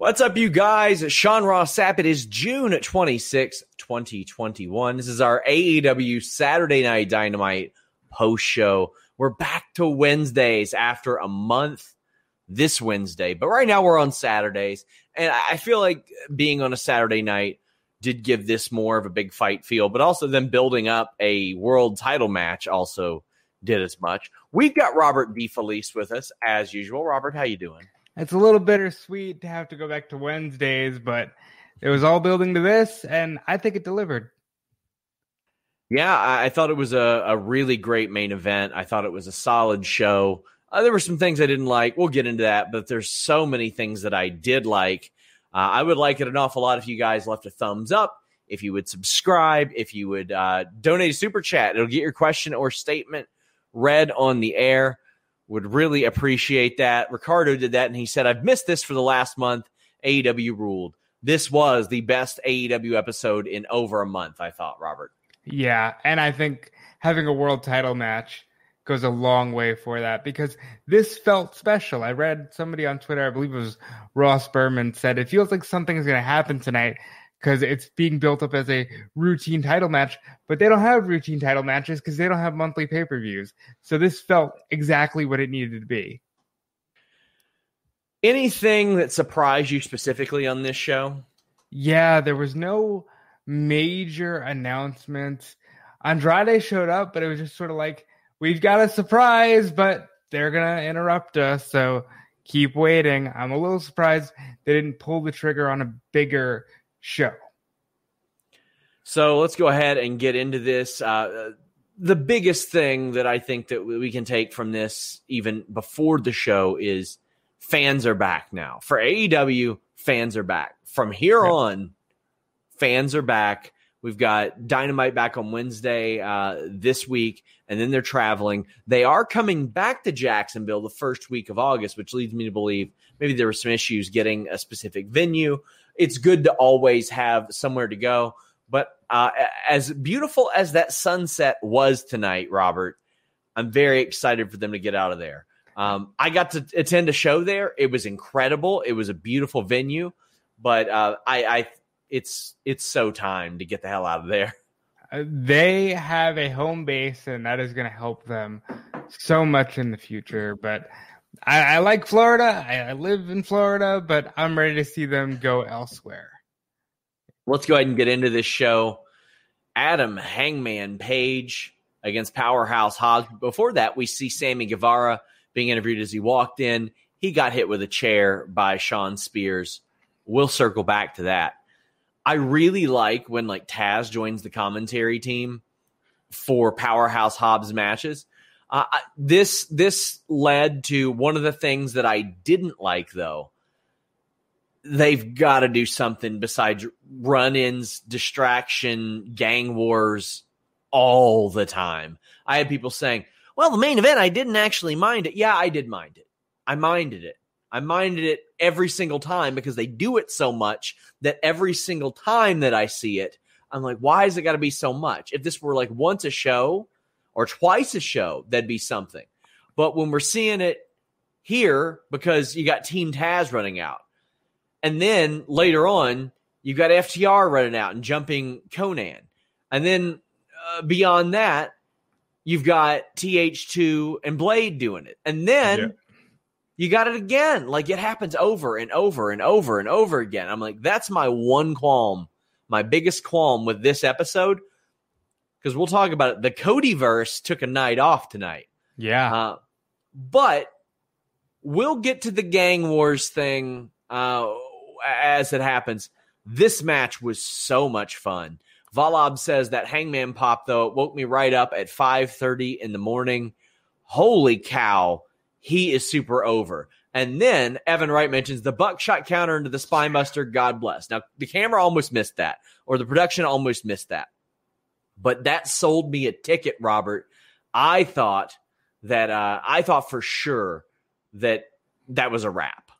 What's up, you guys? Sean Ross Sapp. It is June 26, 2021. This is our AEW Saturday Night Dynamite post show. We're back to Wednesdays after a month this Wednesday, but right now we're on Saturdays. And I feel like being on a Saturday night did give this more of a big fight feel, but also them building up a world title match also did as much. We've got Robert DeFelice with us as usual. Robert, how you doing? It's a little bittersweet to have to go back to Wednesdays, but it was all building to this, and I think it delivered. Yeah, I thought it was a, a really great main event. I thought it was a solid show. Uh, there were some things I didn't like. We'll get into that, but there's so many things that I did like. Uh, I would like it an awful lot if you guys left a thumbs up, if you would subscribe, if you would uh, donate a super chat. It'll get your question or statement read on the air. Would really appreciate that. Ricardo did that, and he said, I've missed this for the last month. AEW ruled. This was the best AEW episode in over a month, I thought, Robert. Yeah, and I think having a world title match goes a long way for that because this felt special. I read somebody on Twitter, I believe it was Ross Berman, said it feels like something is going to happen tonight because it's being built up as a routine title match, but they don't have routine title matches because they don't have monthly pay per views. So this felt exactly what it needed to be. Anything that surprised you specifically on this show? Yeah, there was no major announcements. Andrade showed up, but it was just sort of like, we've got a surprise, but they're going to interrupt us. So keep waiting. I'm a little surprised they didn't pull the trigger on a bigger show. So let's go ahead and get into this. Uh, the biggest thing that I think that we can take from this, even before the show, is fans are back now. For AEW, fans are back. From here yep. on, fans are back. We've got Dynamite back on Wednesday uh, this week, and then they're traveling. They are coming back to Jacksonville the first week of August, which leads me to believe maybe there were some issues getting a specific venue. It's good to always have somewhere to go. But uh, as beautiful as that sunset was tonight, Robert, I'm very excited for them to get out of there. Um, I got to attend a show there. It was incredible. It was a beautiful venue, but uh, I, I, it's it's so time to get the hell out of there. Uh, they have a home base, and that is going to help them so much in the future. But I, I like Florida. I, I live in Florida, but I'm ready to see them go elsewhere. Let's go ahead and get into this show. Adam Hangman Page against Powerhouse Hobbs. Before that, we see Sammy Guevara being interviewed as he walked in. He got hit with a chair by Shawn Spears. We'll circle back to that. I really like when like Taz joins the commentary team for Powerhouse Hobbs matches uh, this this led to one of the things that I didn't like though. They've got to do something besides run-ins, distraction, gang wars all the time. I had people saying, "Well, the main event, I didn't actually mind it." Yeah, I did mind it. I minded it. I minded it every single time because they do it so much that every single time that I see it, I'm like, why is it got to be so much? If this were like once a show or twice a show, that'd be something. But when we're seeing it here, because you got Team Taz running out, and then later on, you've got FTR running out and jumping Konnan. And then uh, beyond that, you've got TH2 and Blade doing it. And then yeah. you got it again. Like it happens over and over and over and over again. I'm like, that's my one qualm, my biggest qualm with this episode. Because we'll talk about it. The Cody verse took a night off tonight. Yeah. Uh, but we'll get to the gang wars thing uh, as it happens. This match was so much fun. Valab says that Hangman pop though it woke me right up at 5:30 in the morning. Holy cow, he is super over. And then Evan Wright mentions the buckshot counter into the spinebuster. God bless. Now the camera almost missed that, or the production almost missed that. But that sold me a ticket, Robert. I thought that uh, I thought for sure that that was a wrap.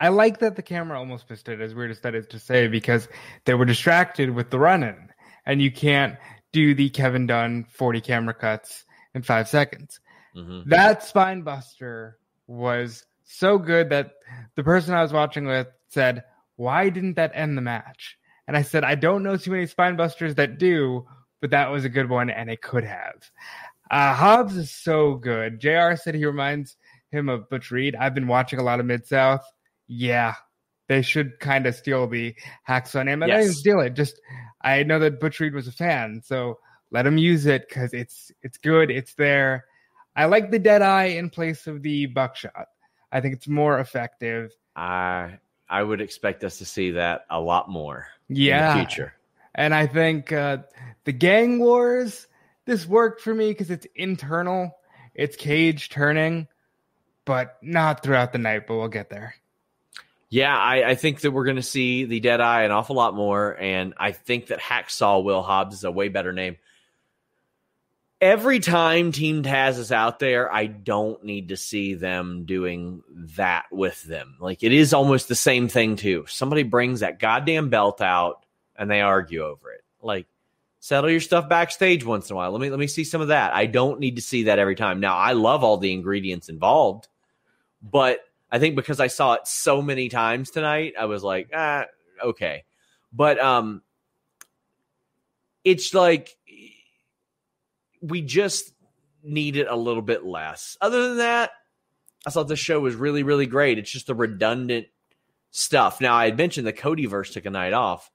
I like that the camera almost missed it, as weird as that is to say, because they were distracted with the run in. And you can't do the Kevin Dunn 40 camera cuts in five seconds. Mm-hmm. That spine buster was so good that the person I was watching with said, Why didn't that end the match? And I said, I don't know too many spine busters that do, but that was a good one and it could have. Uh, Hobbs is so good. JR said he reminds him of Butch Reed. I've been watching a lot of Mid South yeah, they should kind of steal the Hacksaw name. And yes. I didn't steal it. Just I know that Butch Reed was a fan, so let him use it because it's it's good. It's there. I like the dead eye in place of the buckshot. I think it's more effective. I I would expect us to see that a lot more. Yeah, in the future. And I think uh, the gang wars. This worked for me because it's internal. It's cage turning, but not throughout the night. But we'll get there. Yeah, I, I, think that we're going to see the Deadeye an awful lot more, and I think that Hacksaw Will Hobbs is a way better name. Every time Team Taz is out there, I don't need to see them doing that with them. Like it is almost the same thing too. Somebody brings that goddamn belt out and they argue over it. Like settle your stuff backstage once in a while. Let me let me see some of that. I don't need to see that every time. Now I love all the ingredients involved, but I think because I saw it so many times tonight, I was like, ah, okay. But um it's like we just needed a little bit less. Other than that, I thought the show was really, really great. It's just the redundant stuff. Now I had mentioned the Cody verse took a night off.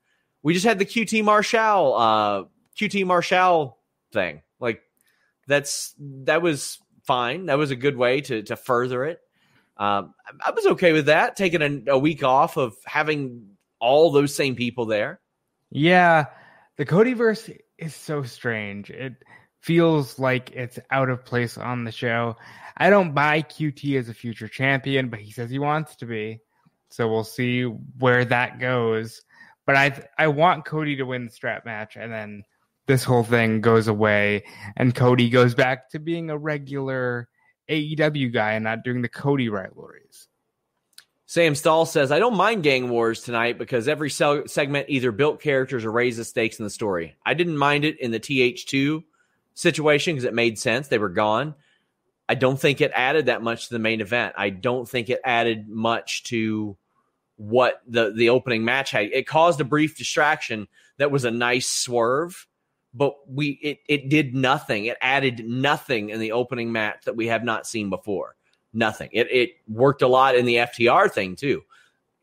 We just had the QT Marshall uh QT Marshall thing. Like that's that was fine. That was a good way to to further it. Um, I was okay with that, taking a, a, week off of having all those same people there. Yeah, the Codyverse is so strange. It feels like it's out of place on the show. I don't buy QT as a future champion, but he says he wants to be. So we'll see where that goes. But I I want Cody to win the strap match and then this whole thing goes away and Cody goes back to being a regular AEW guy and not doing the Cody rivalries. Sam Stahl says, I don't mind gang wars tonight because every segment either built characters or raised the stakes in the story. I didn't mind it in the TH2 situation because it made sense. They were gone. I don't think it added that much to the main event. I don't think it added much to what the, the opening match had. It caused a brief distraction that was a nice swerve but we it it did nothing. It added nothing in the opening match that we have not seen before. Nothing. It it worked a lot in the FTR thing too.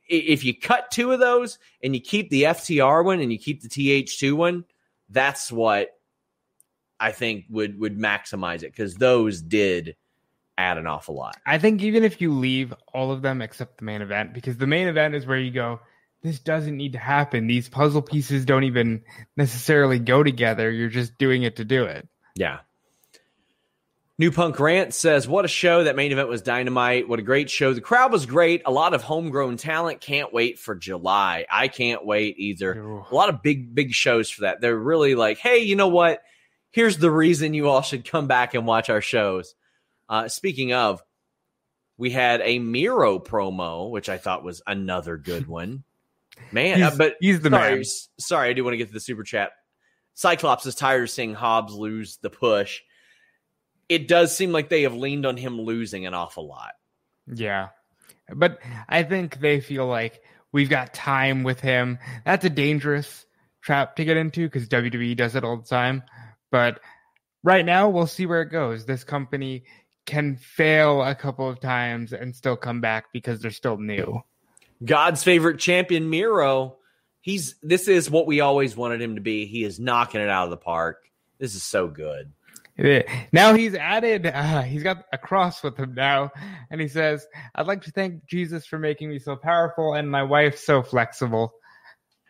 If you cut two of those and you keep the FTR one and you keep the TH2 one, that's what I think would would maximize it because those did add an awful lot. I think even if you leave all of them except the main event, because the main event is where you go, this doesn't need to happen. These puzzle pieces don't even necessarily go together. You're just doing it to do it. Yeah. New Punk Rant says, What a show. That main event was dynamite. What a great show. The crowd was great. A lot of homegrown talent. Can't wait for July. I can't wait either. A lot of big, big shows for that. They're really like, Hey, you know what? Here's the reason you all should come back and watch our shows. Uh, speaking of, We had a Miro promo, which I thought was another good one. Man, He's- uh, but he's the sorry, man. Sorry, I do want to get to the super chat. Cyclops is tired of seeing Hobbs lose the push. It does seem like they have leaned on him losing an awful lot. Yeah. But I think they feel like we've got time with him. That's a dangerous trap to get into because WWE does it all the time. But right now, we'll see where it goes. This company can fail a couple of times and still come back because they're still new. God's favorite champion, Miro. He's this is what we always wanted him to be. He is knocking it out of the park. This is so good. Now he's added, uh, he's got a cross with him now, and he says, I'd like to thank Jesus for making me so powerful and my wife so flexible.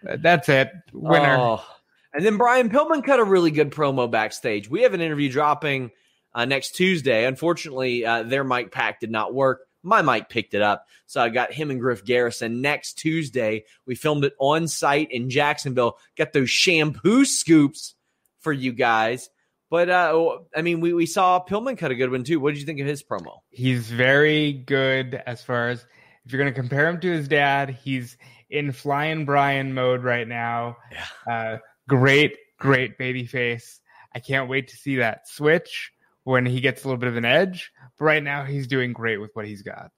Uh, That's it. Winner. Oh. And then Brian Pillman cut a really good promo backstage. We have an interview dropping uh, next Tuesday. Unfortunately, uh, their mic pack did not work. My mic picked it up. So I got him and Griff Garrison next Tuesday. We filmed it on site in Jacksonville. Got those shampoo scoops for you guys. But uh, I mean, we, we saw Pillman cut a good one too. What did you think of his promo? He's very good as far as if you're going to compare him to his dad, he's in Flying Brian mode right now. Uh, great, great baby face. I can't wait to see that switch when he gets a little bit of an edge. But right now, he's doing great with what he's got.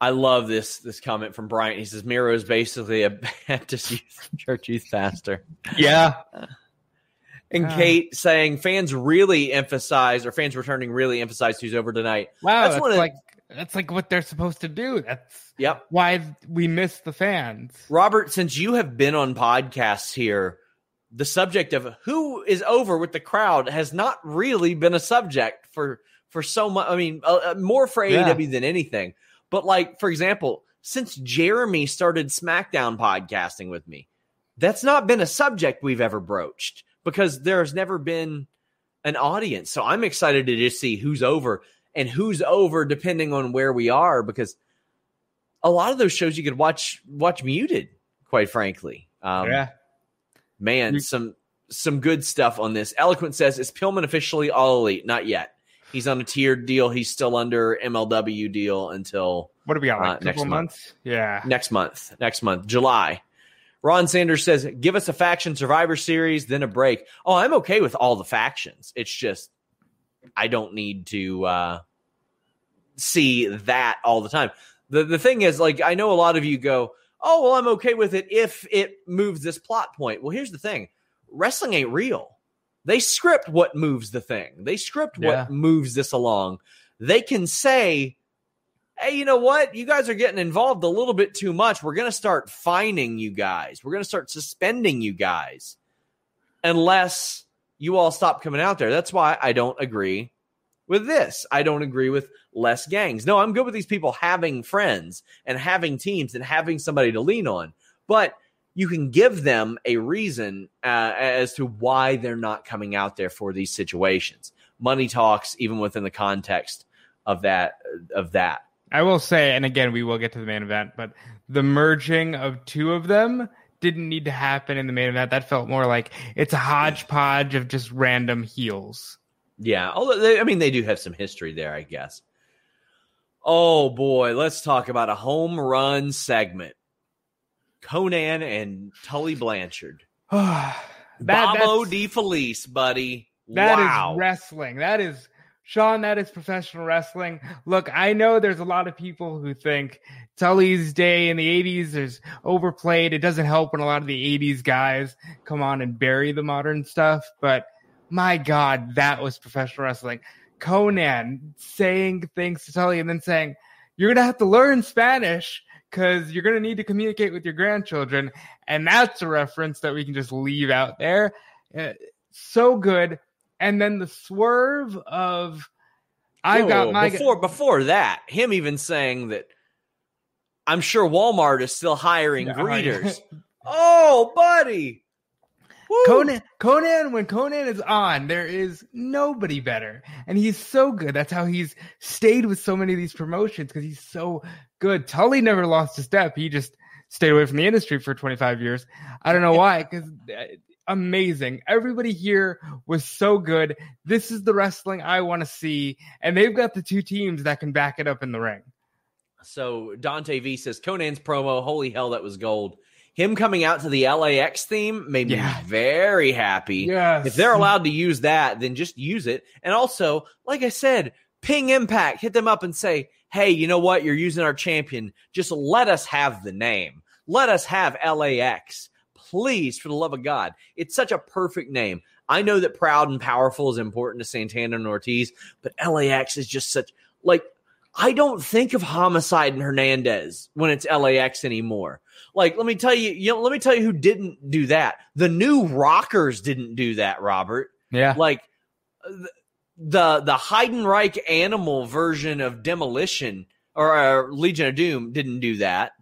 I love this this comment from Bryant. He says Miro is basically a Baptist youth church youth pastor. Yeah. And. Kate saying fans really emphasize, or fans returning really emphasize who's over tonight. Wow. That's That's, one of- like that's like what they're supposed to do. That's Yep. why we miss the fans. Robert, since you have been on podcasts here, the subject of who is over with the crowd has not really been a subject for for so much. I mean, uh, uh, more for Yeah. AEW than anything. But like, for example, since Jeremy started SmackDown podcasting with me, that's not been a subject we've ever broached because there's never been an audience. So I'm excited to just see who's over and who's over depending on where we are because a lot of those shows you could watch watch muted quite frankly um yeah. Man some some good stuff on this. Eloquent says is pillman officially all elite? Not yet. He's on a tiered deal. He's still under mlw deal until What do we got? Uh, Like a next month. months? Yeah. next month. Next month. July. Ron sanders says give us a faction survivor series then a break. Oh i'm okay with all the factions. It's just i don't need to uh see that all the time. The the thing is like i know a lot of you go oh well i'm okay with it if it moves this plot point well here's the thing wrestling ain't real they script what moves the thing they script Yeah. what moves this along they can say hey, you know what? You guys are getting involved a little bit too much. We're going to start fining you guys. We're going to start suspending you guys unless you all stop coming out there. That's why I don't agree with this. I don't agree with less gangs. No, I'm good with these people having friends and having teams and having somebody to lean on. But you can give them a reason uh, as to why they're not coming out there for these situations. Money talks, even within the context of that. Of that. I will say, and again, we will get to the main event, but the merging of two of them didn't need to happen in the main event. That felt more like it's a hodgepodge of just random heels. Yeah, although they, I mean they do have some history there, I guess. Oh boy, let's talk about a home run segment. Konnan and Tully Blanchard. that, that's- DeFelice, buddy. That is wow. wrestling. That is Sean. That is professional wrestling. Look, I know there's a lot of people who think Tully's day in the '80s is overplayed. It doesn't help when a lot of the '80s guys come on and bury the modern stuff. But my God, that was professional wrestling. Konnan saying things to Tully and then saying, "You're gonna have to learn Spanish." Because you're going to need to communicate with your grandchildren. And that's a reference that we can just leave out there. Uh, so good. And then the swerve of I've got my before before that, him even saying that I'm sure Walmart is still hiring Yeah, greeters. oh, buddy. Woo. Konnan Konnan when Konnan is on, there is nobody better. And he's so good. That's how he's stayed with so many of these promotions because he's so good. Tully never lost a step. He just stayed away from the industry for 25 years. I don't know why cuz uh, amazing. Everybody here was so good. This is the wrestling I want to see. And they've got the two teams that can back it up in the ring. So Dante V says Konnan's promo, holy hell, that was gold. Him coming out to the LAX theme made me very happy. Yes. If they're allowed to use that, then just use it. And also, like I said, ping Impact, hit them up and say, hey, you know what? You're using our champion. Just let us have the name. Let us have LAX. Please, for the love of God. It's such a perfect name. I know that proud and powerful is important to Santana and Ortiz, but LAX is just such like I don't think of homicide and Hernandez when it's LAX anymore. Like, let me tell you, you know, let me tell you who didn't do that. The new rockers didn't do that, Robert Yeah. like th- the the Heidenreich animal version of demolition or uh, Legion of Doom didn't do that.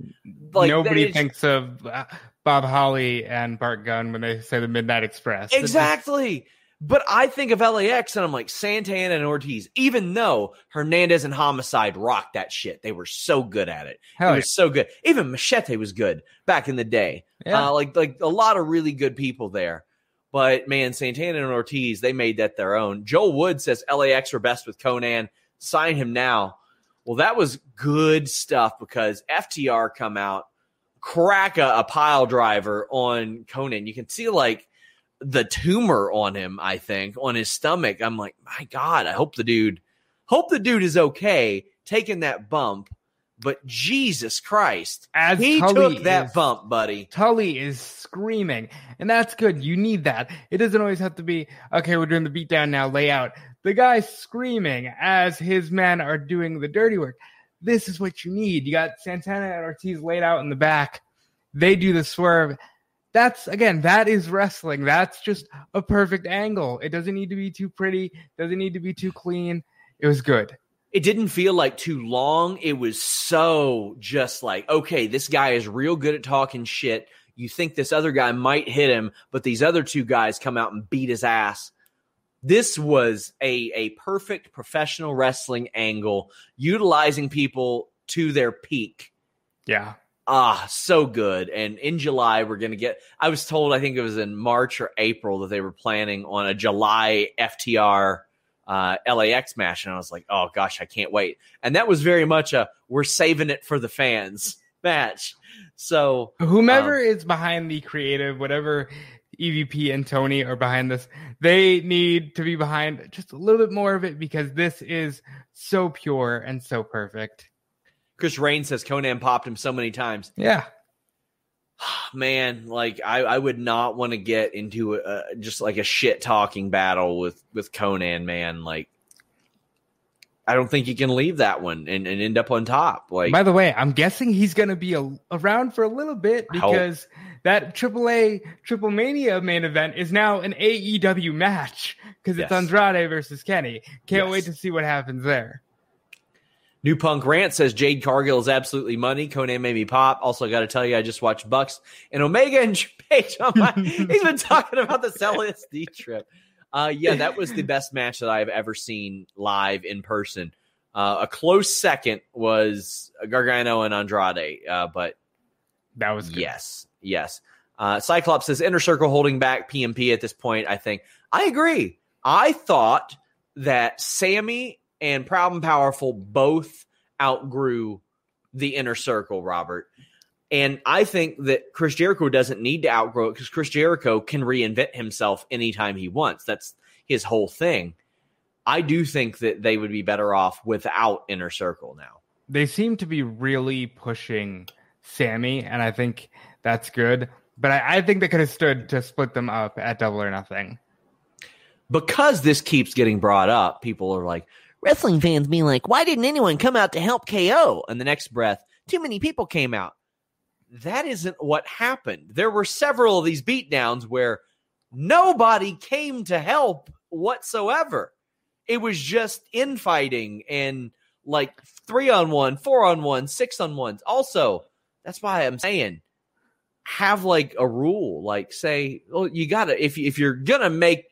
Like Nobody it's- thinks of uh, Bob Holly and Bart Gunn when they say the Midnight Express. Exactly. But I think of LAX and I'm like Santana and Ortiz, even though Hernandez and Homicide rocked that shit. They were so good at it. Hell it was so good. Even Machete was good back in the day. yeah. Uh, like like a lot of really good people there. But man, Santana and Ortiz, they made that their own. Joel Wood says LAX are best with Konnan. Sign him now. Well, that was good stuff because FTR come out, crack a, a pile driver on Konnan. You can see like the tumor on him, I think, on his stomach. I'm like, my God, I hope the dude, hope the dude is okay taking that bump. But Jesus Christ, As he Tully took that is- bump, buddy. Tully is screaming, and that's good. You need that. It doesn't always have to be okay. We're doing the beatdown now. Layout. the guy's screaming as his men are doing the dirty work. This is what you need. You got Santana and Ortiz laid out in the back. They do the swerve. That's again, that is wrestling. That's just a perfect angle. It doesn't need to be too pretty. Doesn't need to be too clean. It was good. It didn't feel like too long. It was so just like, okay, this guy is real good at talking shit. You think this other guy might hit him, but these other two guys come out and beat his ass. This was a, a perfect professional wrestling angle, utilizing people to their peak. Yeah. Ah, so good. And in July, we're going to get, I was told, I think it was in March or April that they were planning on a July FTR uh, LAX match. And I was like, oh gosh, I can't wait. And that was very much a we're saving it for the fans match. So whomever Um, is behind the creative, whatever EVP and Tony are behind this, they need to be behind just a little bit more of it because this is so pure and so perfect. Chris Rain says Konnan popped him so many times. Yeah. Man, like I, I would not want to get into a, just like a shit talking battle with with Konnan, man. Like I don't think you can leave that one and, and end up on top. Like By the way, I'm guessing he's going to be a, around for a little bit because that AAA Triple Mania main event is now an AEW match because it's Yes. Andrade versus Kenny. Can't Yes. wait to see what happens there. New Punk Rant says Jade Cargill is absolutely money. Konnan made me pop. Also, got to tell you, I just watched Bucks and Omega and Page. on my- He's been talking about this LSD trip. Uh, yeah, that was the best match that I've ever seen live in person. Uh, a close second was Gargano and Andrade, uh, but That was good. yes, yes. Uh, Cyclops says Inner Circle holding back PnP at this point. I think I agree. I thought that Sammy and Proud and Powerful both outgrew the Inner Circle, Robert. And I think that Chris Jericho doesn't need to outgrow it because Chris Jericho can reinvent himself anytime he wants. That's his whole thing. I do think that they would be better off without Inner Circle now. they seem to be really pushing Sammy, and I think that's good. But I, I think they could have stood to split them up at double or nothing. because this keeps getting brought up, people are like, wrestling fans being like, why didn't anyone come out to help KO? And the next breath, too many people came out. That isn't what happened. There were several of these beatdowns where nobody came to help whatsoever. It was just infighting and like three on one, four on one, six on ones. Also, that's why I'm saying have like a rule, like say, well, you gotta if if you're gonna make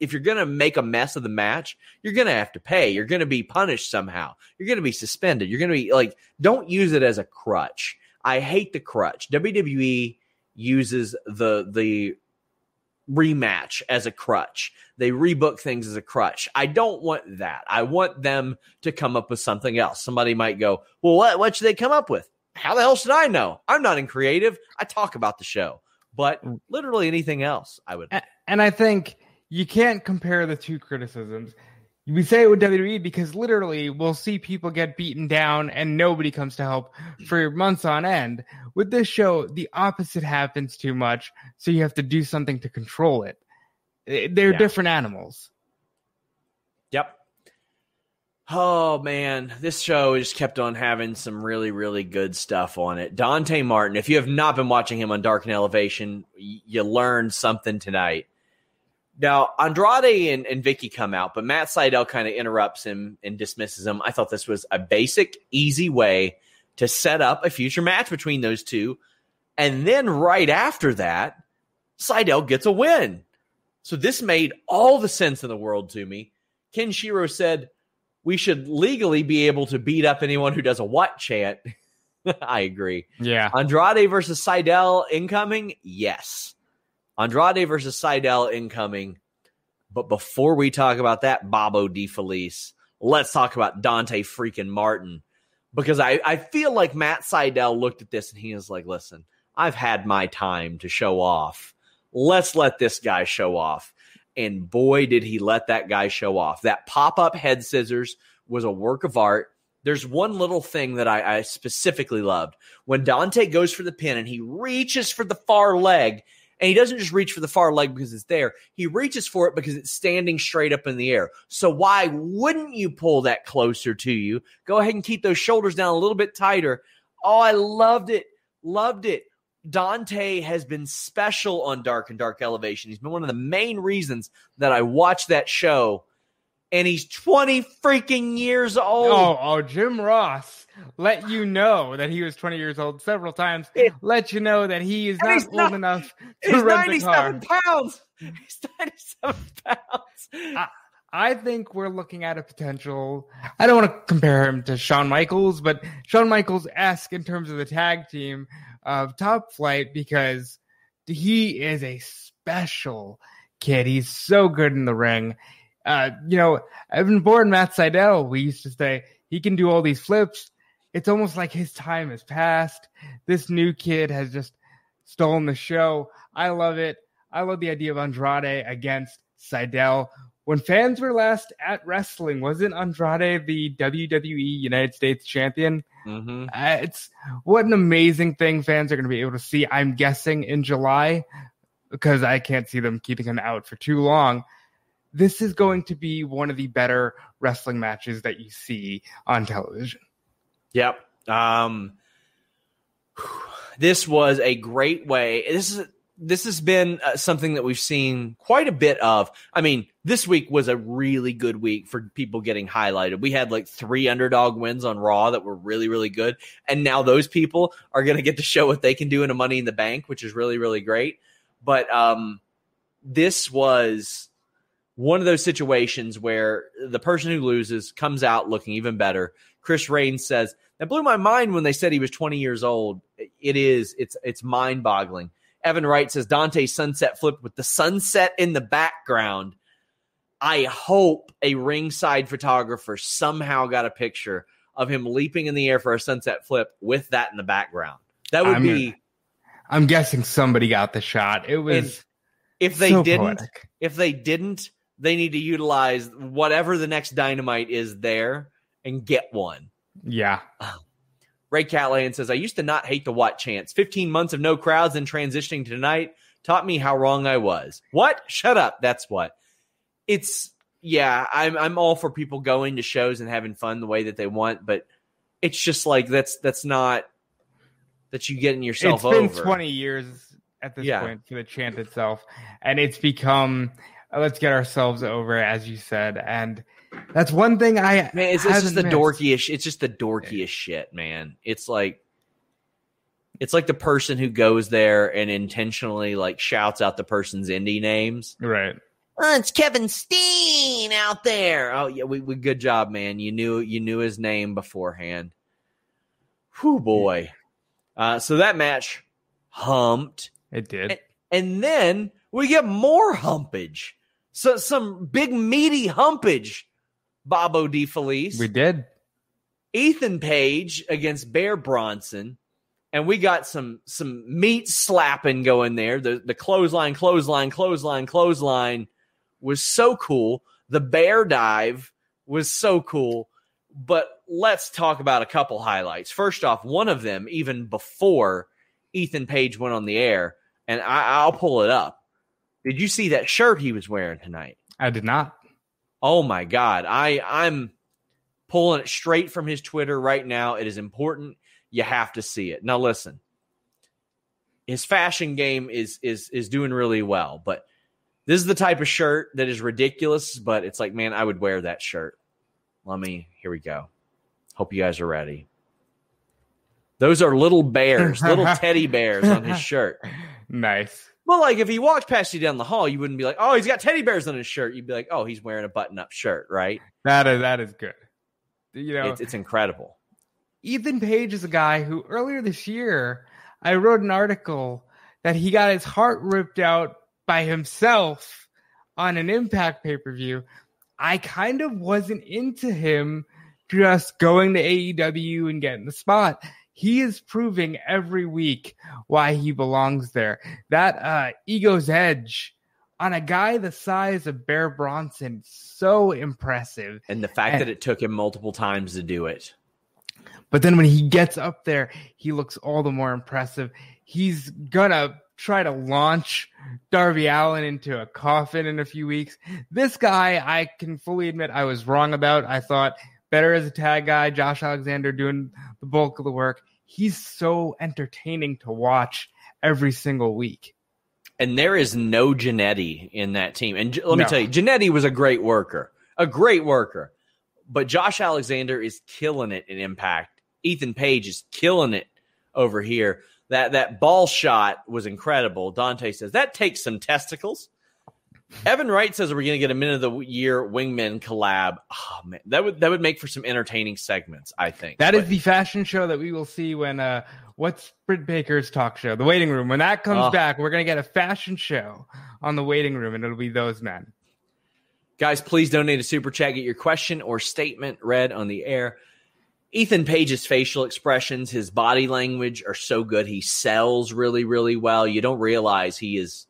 if you're going to make a mess of the match, you're going to have to pay. You're going to be punished somehow. You're going to be suspended. You're going to be like, don't use it as a crutch. I hate the crutch. WWE uses the the rematch as a crutch. They rebook things as a crutch. I don't want that. I want them to come up with something else. Somebody might go, "Well, what what should they come up with?" How the hell should I know? I'm not in creative. I talk about the show, but Mm. literally anything else, I would. And I think you can't compare the two criticisms. We say it with WWE because literally we'll see people get beaten down and nobody comes to help for months on end. With this show, the opposite happens too much, so you have to do something to control it. Eh, They're Yeah. different animals. Yep. Oh man, this show just kept on having some really, really good stuff on it. Dante Martin, if you have not been watching him on Dark and Elevation, you learned something tonight. Now, Andrade and, and Vicky come out, but Matt Sydal kind of interrupts him and dismisses him. I thought this was a basic, easy way to set up a future match between those two. And then right after that, Sydal gets a win. So this made all the sense in the world to me. Ken Shiro said we should legally be able to beat up anyone who does a what chant. I agree. Yeah. Andrade versus Sydal incoming? Yes. Andrade versus Sydal incoming. But before we talk about that, Bobo DeFelice, let's talk about Dante freaking Martin. Because I, I feel like Matt Sydal looked at this and he was like, listen, I've had my time to show off. Let's let this guy show off. And boy, did he let that guy show off. That pop up head scissors was a work of art. There's one little thing that I, I specifically loved. When Dante goes for the pin and he reaches for the far leg, and he doesn't just reach for the far leg because it's there. He reaches for it because it's standing straight up in the air. So why wouldn't you pull that closer to you? Go ahead and keep those shoulders down a little bit tighter. Oh, I loved it. Loved it. Dante has been special on Dark and Dark Elevation. He's been one of the main reasons that I watch that show. And he's 20 freaking years old. Oh, oh, Jim Ross let you know that he was 20 years old several times. It- let you know that he is not old not- enough to he's rent a car. 97 pounds. He's 97 pounds. I think we're looking at a potential. I don't want to compare him to Shawn Michaels, but Shawn Michaels esque in terms of the tag team of Top Flight because he is a special kid. He's so good in the ring. Uh, you know, Evan Bourne, Matt Sydal, we used to say he can do all these flips. It's almost like his time has passed. This new kid has just stolen the show. I love it. I love the idea of Andrade against Sydal. When fans were last at wrestling, wasn't Andrade the WWE United States champion? Mm-hmm. Uh, it's what an amazing thing fans are going to be able to see. I'm guessing in July because I can't see them keeping him out for too long. This is going to be one of the better wrestling matches that you see on television. Yep. Um, this was a great way. This is this has been uh, something that we've seen quite a bit of. I mean, this week was a really good week for people getting highlighted. We had like three underdog wins on Raw that were really really good, and now those people are going to get to show what they can do in a Money in the Bank, which is really really great. But um, this was one of those situations where the person who loses comes out looking even better. Chris Rain says that blew my mind when they said he was 20 years old. It is. It's it's mind boggling. Evan Wright says Dante sunset flip with the sunset in the background. I hope a ringside photographer somehow got a picture of him leaping in the air for a sunset flip with that in the background. That would I'm be I'm guessing somebody got the shot. It was if they so didn't. poetic. If they didn't, they need to utilize whatever the next dynamite is there and get one. Yeah. Ray Callahan says, I used to not hate the what chance. 15 months of no crowds and transitioning to tonight taught me how wrong I was. What? Shut up. That's what. It's yeah, I'm I'm all for people going to shows and having fun the way that they want, but it's just like that's that's not that you getting yourself It's been over. 20 years at this Yeah. point for the chant itself, and it's become let's get ourselves over, as you said, and that's one thing I Man, it's, it's just the missed. dorkiest. It's just the dorkiest shit, man. It's like, it's like the person who goes there and intentionally like shouts out the person's indie names. right. Oh, it's Kevin Steen out there. Oh yeah, we, we good job, man. You knew you knew his name beforehand. Whew, boy. Uh, so that match humped, It did. and then we get more humpage. So some big meaty humpage. Bobo DeFelice. We did. Ethan Page against Bear Bronson. And we got some some meat slapping going there. The the clothesline, clothesline, clothesline, clothesline was so cool. The bear dive was so cool. But let's talk about a couple highlights. First off, one of them, even before Ethan Page went on the air, and I, will pull it up. Did you see that shirt he was wearing tonight? I did not. Oh my God. I I'm pulling it straight from his Twitter right now. It is important. You have to see it. Now listen. His fashion game is is is doing really well, but this is the type of shirt that is ridiculous, but it's like, man, I would wear that shirt. Let me here we go. Hope you guys are ready. Those are little bears, little teddy bears on his shirt. Nice. Well, like if he walked past you down the hall, you wouldn't be like, "Oh, he's got teddy bears on his shirt." You'd be like, "Oh, he's wearing a button-up shirt, right?" That is that is good. You know, it's, it's incredible. Ethan Page is a guy who earlier this year I wrote an article that he got his heart ripped out by himself on an Impact pay per view. I kind of wasn't into him just going to AEW and getting the spot he is proving every week why he belongs there. That uh, ego's edge on a guy the size of Bear Bronson, so impressive. And the fact and, that it took him multiple times to do it. But then when he gets up there, he looks all the more impressive. He's gonna try to launch Darby Allin into a coffin in a few weeks. This guy, I can fully admit I was wrong about. I thought better as a tag guy. Josh Alexander doing the bulk of the work. He's so entertaining to watch every single week. And there is no Jannetty in that team. And let me tell you, Jannetty was a great worker, a great worker. But Josh Alexander is killing it in impact. Ethan Page is killing it over here. That that ball shot was incredible. Dante says that takes some testicles. Evan Wright says we're going to get a minute of the year wingman collab. Oh man, that would that would make for some entertaining segments. I think that but, is the fashion show that we will see when uh, what's Britt Baker's talk show, the Waiting Room. When that comes uh, back, we're going to get a fashion show on the Waiting Room, and it'll be those men. Guys, please donate a super chat. Get your question or statement read on the air. Ethan Page's facial expressions, his body language are so good. He sells really, really well. You don't realize he is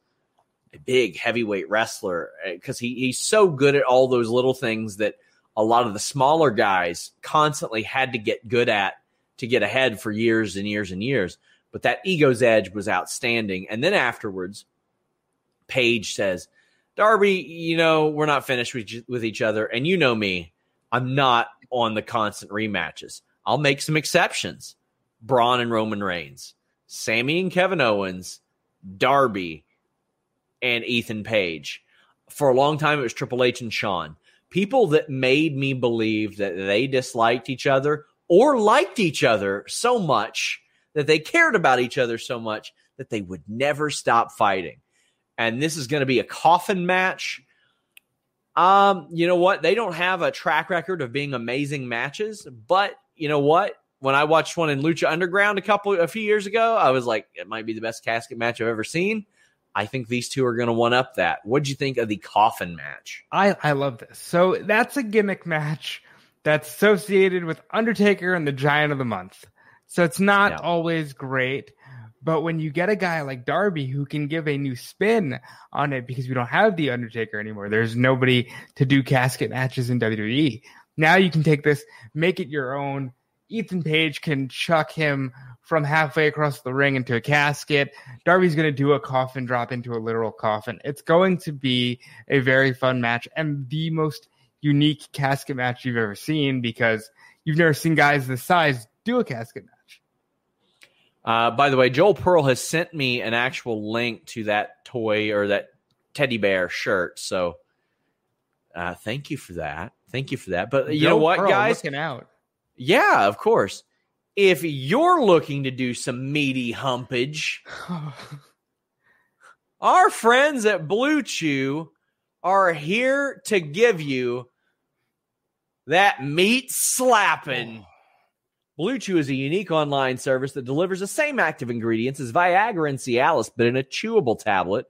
big heavyweight wrestler because eh, he, he's so good at all those little things that a lot of the smaller guys constantly had to get good at to get ahead for years and years and years. But that ego's edge was outstanding. And then afterwards, Page says, Darby, you know, we're not finished with, with each other. And you know me, I'm not on the constant rematches. I'll make some exceptions. Braun and Roman Reigns, Sammy and Kevin Owens, Darby, and Ethan Page. For a long time, it was Triple H and Shawn. People that made me believe that they disliked each other or liked each other so much that they cared about each other so much that they would never stop fighting. And this is going to be a coffin match. Um, you know what? They don't have a track record of being amazing matches, but you know what? When I watched one in Lucha Underground a couple a few years ago, I was like, it might be the best casket match I've ever seen. I think these two are going to one up that. What'd you think of the coffin match? I, I love this. So that's a gimmick match that's associated with Undertaker and the Giant of the Month. So it's not always great. But when you get a guy like Darby who can give a new spin on it because we don't have the Undertaker anymore, there's nobody to do casket matches in WWE. Now you can take this, make it your own. Ethan Page can chuck him from halfway across the ring into a casket. Darby's going to do a coffin drop into a literal coffin. It's going to be a very fun match and the most unique casket match you've ever seen because you've never seen guys this size do a casket match. Uh, by the way, Joel Pearl has sent me an actual link to that toy or that teddy bear shirt. So uh, thank you for that. Thank you for that. But you Joel know what, Pearl guys? Looking out. Yeah, of course if you're looking to do some meaty humpage, our friends at Blue Chew are here to give you that meat slapping. Oh. Blue Chew is a unique online service that delivers the same active ingredients as Viagra and Cialis, but in a chewable tablet.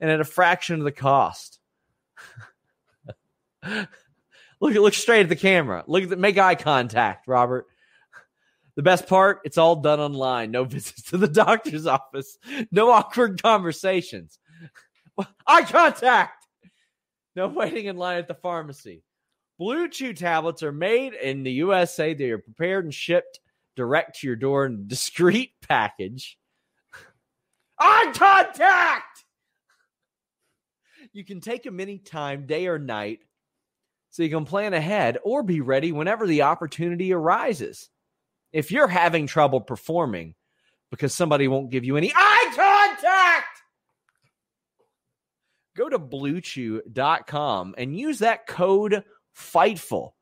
and at a fraction of the cost. look look straight at the camera. Look at the, make eye contact, Robert. The best part, it's all done online. No visits to the doctor's office. No awkward conversations. Eye contact. No waiting in line at the pharmacy. Blue Chew tablets are made in the USA. They are prepared and shipped direct to your door in a discreet package. Eye contact. You can take them anytime, day or night, so you can plan ahead or be ready whenever the opportunity arises. If you're having trouble performing because somebody won't give you any eye contact, go to bluechew.com and use that code FIGHTFUL.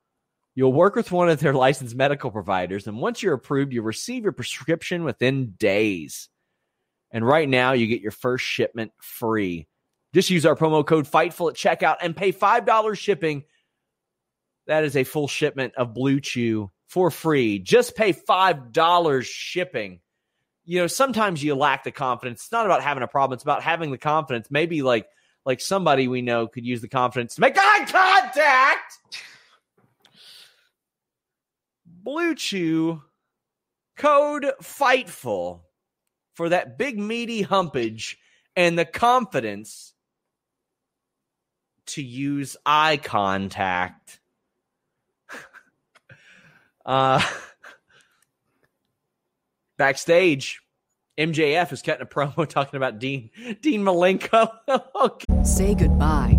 You'll work with one of their licensed medical providers, and once you're approved, you'll receive your prescription within days. And right now, you get your first shipment free. Just use our promo code FIGHTFUL at checkout and pay $5 shipping. That is a full shipment of BlueChew for free. Just pay $5 shipping. You know, sometimes you lack the confidence. It's not about having a problem, it's about having the confidence. Maybe like like somebody we know could use the confidence to make eye contact. BlueChew code FIGHTFUL for that big meaty humpage and the confidence to use eye contact. Uh, backstage, MJF is cutting a promo talking about Dean Dean Malenko. Say goodbye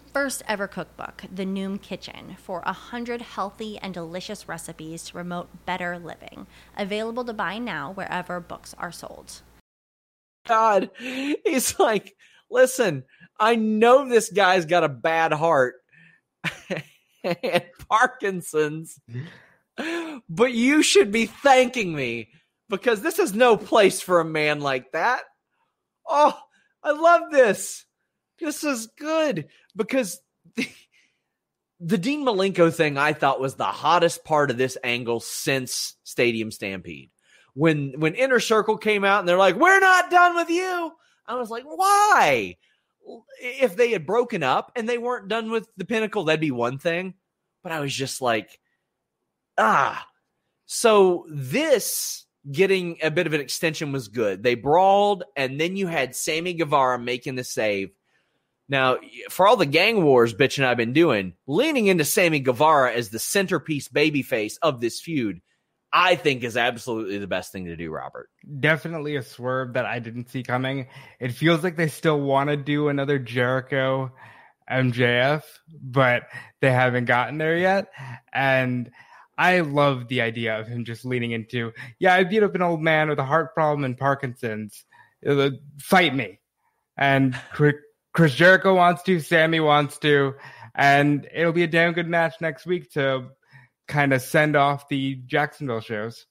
first ever cookbook, The Noom Kitchen, for a hundred healthy and delicious recipes to promote better living. Available to buy now wherever books are sold. God, he's like, listen, I know this guy's got a bad heart and Parkinson's, but you should be thanking me because this is no place for a man like that. Oh, I love this. This is good because the, the Dean Malenko thing I thought was the hottest part of this angle since Stadium Stampede. When when Inner Circle came out and they're like, "We're not done with you," I was like, "Why?" If they had broken up and they weren't done with the Pinnacle, that'd be one thing. But I was just like, ah. So this getting a bit of an extension was good. They brawled, and then you had Sammy Guevara making the save. Now, for all the gang wars bitching I've been doing, leaning into Sammy Guevara as the centerpiece babyface of this feud, I think is absolutely the best thing to do, Robert. Definitely a swerve that I didn't see coming. It feels like they still want to do another Jericho MJF, but they haven't gotten there yet. And I love the idea of him just leaning into, yeah, I beat up an old man with a heart problem and Parkinson's. Fight me. And Chris Jericho wants to, Sammy wants to, and it'll be a damn good match next week to kind of send off the Jacksonville shows.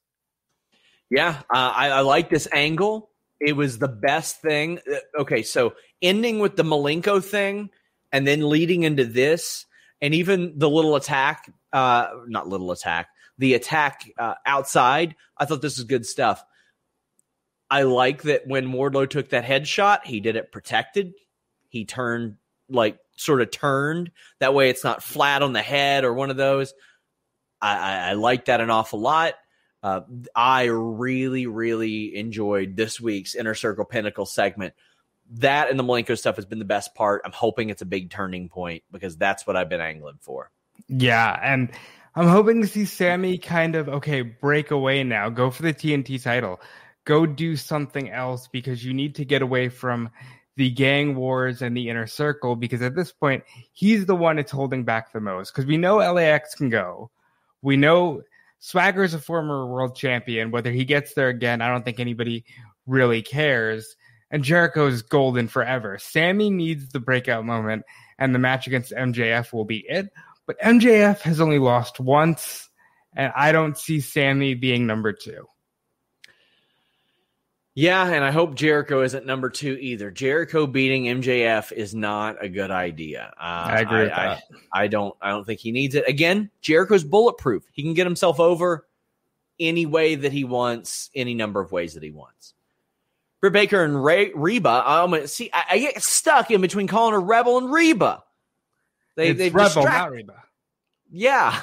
Yeah, uh, I, I like this angle. It was the best thing. Uh, okay, so ending with the Malenko thing and then leading into this, and even the little attack, uh, not little attack, the attack uh, outside. I thought this was good stuff. I like that when Wardlow took that headshot, he did it protected. He turned like sort of turned that way. It's not flat on the head or one of those. I, I, I like that an awful lot. Uh, I really, really enjoyed this week's Inner Circle Pinnacle segment. That and the Malenko stuff has been the best part. I'm hoping it's a big turning point because that's what I've been angling for. Yeah, and I'm hoping to see Sammy kind of okay break away now, go for the TNT title, go do something else because you need to get away from the gang wars and the inner circle because at this point he's the one that's holding back the most because we know LAX can go, we know Swagger is a former world champion. Whether he gets there again, I don't think anybody really cares. And Jericho is golden forever. Sammy needs the breakout moment, and the match against MJF will be it. But MJF has only lost once, and I don't see Sammy being number two. Yeah, and I hope Jericho isn't number two either. Jericho beating MJF is not a good idea. Uh, I agree I, with that. I, I don't. I don't think he needs it. Again, Jericho's bulletproof. He can get himself over any way that he wants, any number of ways that he wants. Britt Baker and Ray, Reba. I'm gonna see. I, I get stuck in between calling her Rebel and Reba. They it's they Rebel, distract- not Reba. yeah.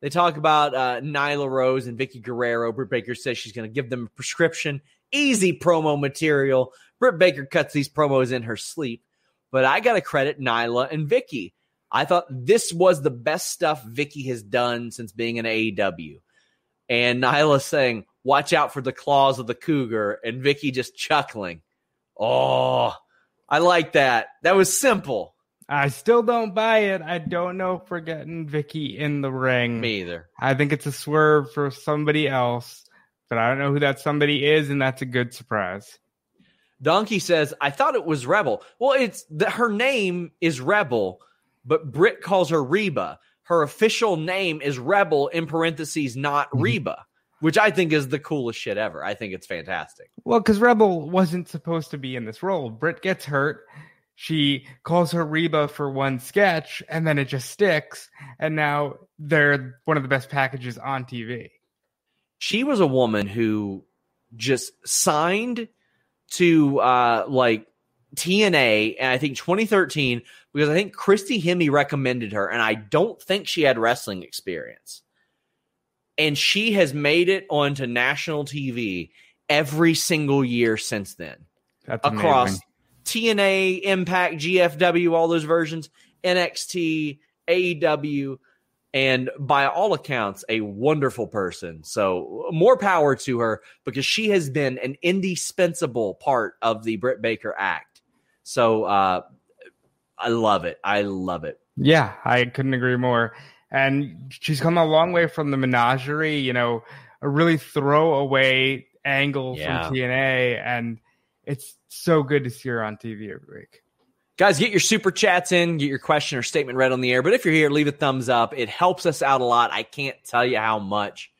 They talk about uh, Nyla Rose and Vickie Guerrero. Britt Baker says she's going to give them a prescription. Easy promo material. Britt Baker cuts these promos in her sleep. But I got to credit Nyla and Vickie. I thought this was the best stuff Vickie has done since being in AEW. And Nyla saying, watch out for the claws of the cougar. And Vickie just chuckling. Oh, I like that. That was simple. I still don't buy it. I don't know if we're getting Vickie in the ring. Me either. I think it's a swerve for somebody else, but I don't know who that somebody is, and that's a good surprise. Donkey says, I thought it was Rebel. Well, it's the, her name is Rebel, but Britt calls her Reba. Her official name is Rebel in parentheses, not mm-hmm. Reba, which I think is the coolest shit ever. I think it's fantastic. Well, because Rebel wasn't supposed to be in this role. Britt gets hurt. She calls her Reba for one sketch, and then it just sticks. And now they're one of the best packages on TV. She was a woman who just signed to uh like TNA and I think 2013 because I think Christy Hemme recommended her and I don't think she had wrestling experience. And she has made it onto national TV every single year since then. That's across amazing. TNA, Impact, GFW, all those versions, NXT, AEW, and by all accounts, a wonderful person. So more power to her because she has been an indispensable part of the Britt Baker act. So uh, I love it. I love it. Yeah, I couldn't agree more. And she's come a long way from the menagerie, you know, a really throwaway angle Yeah. from TNA. And it's so good to see her on TV every week. Guys, get your super chats in, get your question or statement read on the air. But if you're here, leave a thumbs up. It helps us out a lot. I can't tell you how much.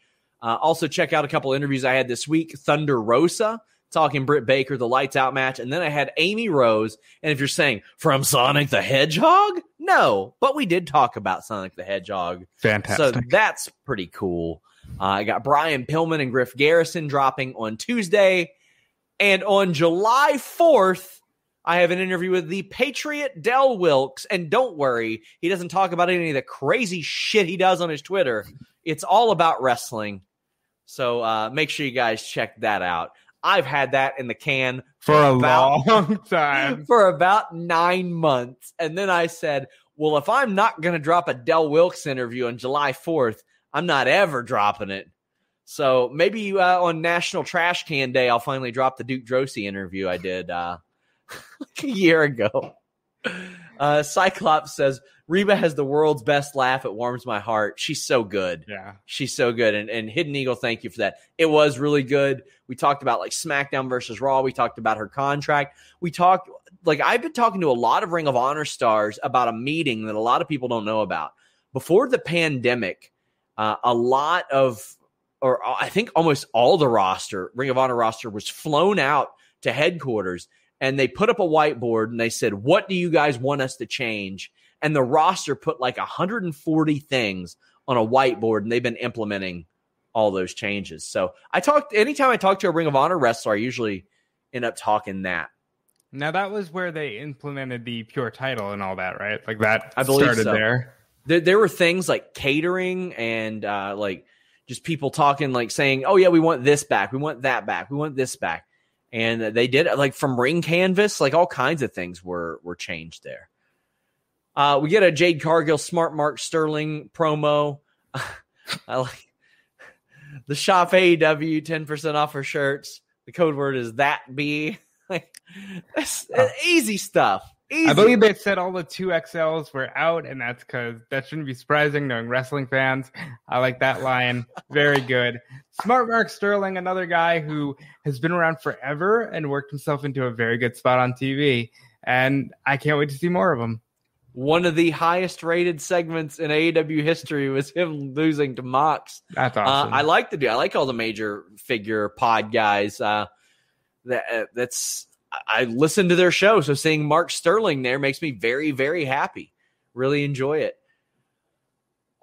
Uh, also, check out a couple interviews I had this week. Thunder Rosa talking Britt Baker, the lights out match. And then I had Amy Rose. And if you're saying from Sonic the Hedgehog, no, but we did talk about Sonic the Hedgehog. Fantastic. So that's pretty cool. Uh, I got Brian Pillman and Griff Garrison dropping on Tuesday. And on July 4th, I have an interview with the Patriot Del Wilkes. And don't worry, he doesn't talk about any of the crazy shit he does on his Twitter. It's all about wrestling. So uh, make sure you guys check that out. I've had that in the can for a about- long time. for about nine months. And then I said, well, if I'm not going to drop a Del Wilkes interview on July 4th, I'm not ever dropping it. So maybe uh, on National Trash Can Day, I'll finally drop the Duke Droese interview I did uh, like a year ago. Uh, Cyclops says, Reba has the world's best laugh. It warms my heart. She's so good. Yeah. She's so good. And, and Hidden Eagle, thank you for that. It was really good. We talked about like SmackDown versus Raw. We talked about her contract. We talked, like, I've been talking to a lot of Ring of Honor stars about a meeting that a lot of people don't know about. Before the pandemic, uh, a lot of, or I think almost all the roster, Ring of Honor roster, was flown out to headquarters and they put up a whiteboard and they said, What do you guys want us to change? And the roster put like 140 things on a whiteboard and they've been implementing all those changes. So I talked anytime I talk to a Ring of Honor wrestler, I usually end up talking that. Now that was where they implemented the pure title and all that, right? Like that I believe started so. there. There, there were things like catering and uh, like just people talking, like saying, "Oh yeah, we want this back, we want that back, we want this back," and they did like from ring canvas, like all kinds of things were were changed there. Uh, we get a Jade Cargill Smart Mark Sterling promo. I like the shop AEW ten percent off her shirts. The code word is that B. like that's easy stuff. Easy. I believe they said all the two XLs were out, and that's because that shouldn't be surprising knowing wrestling fans. I like that line. Very good. Smart Mark Sterling, another guy who has been around forever and worked himself into a very good spot on TV. And I can't wait to see more of him. One of the highest rated segments in AEW history was him losing to Mox. That's Uh, awesome. I like to do. I like all the major figure pod guys. Uh, that uh, that's I listen to their show, so seeing Mark Sterling there makes me very very happy. Really enjoy it.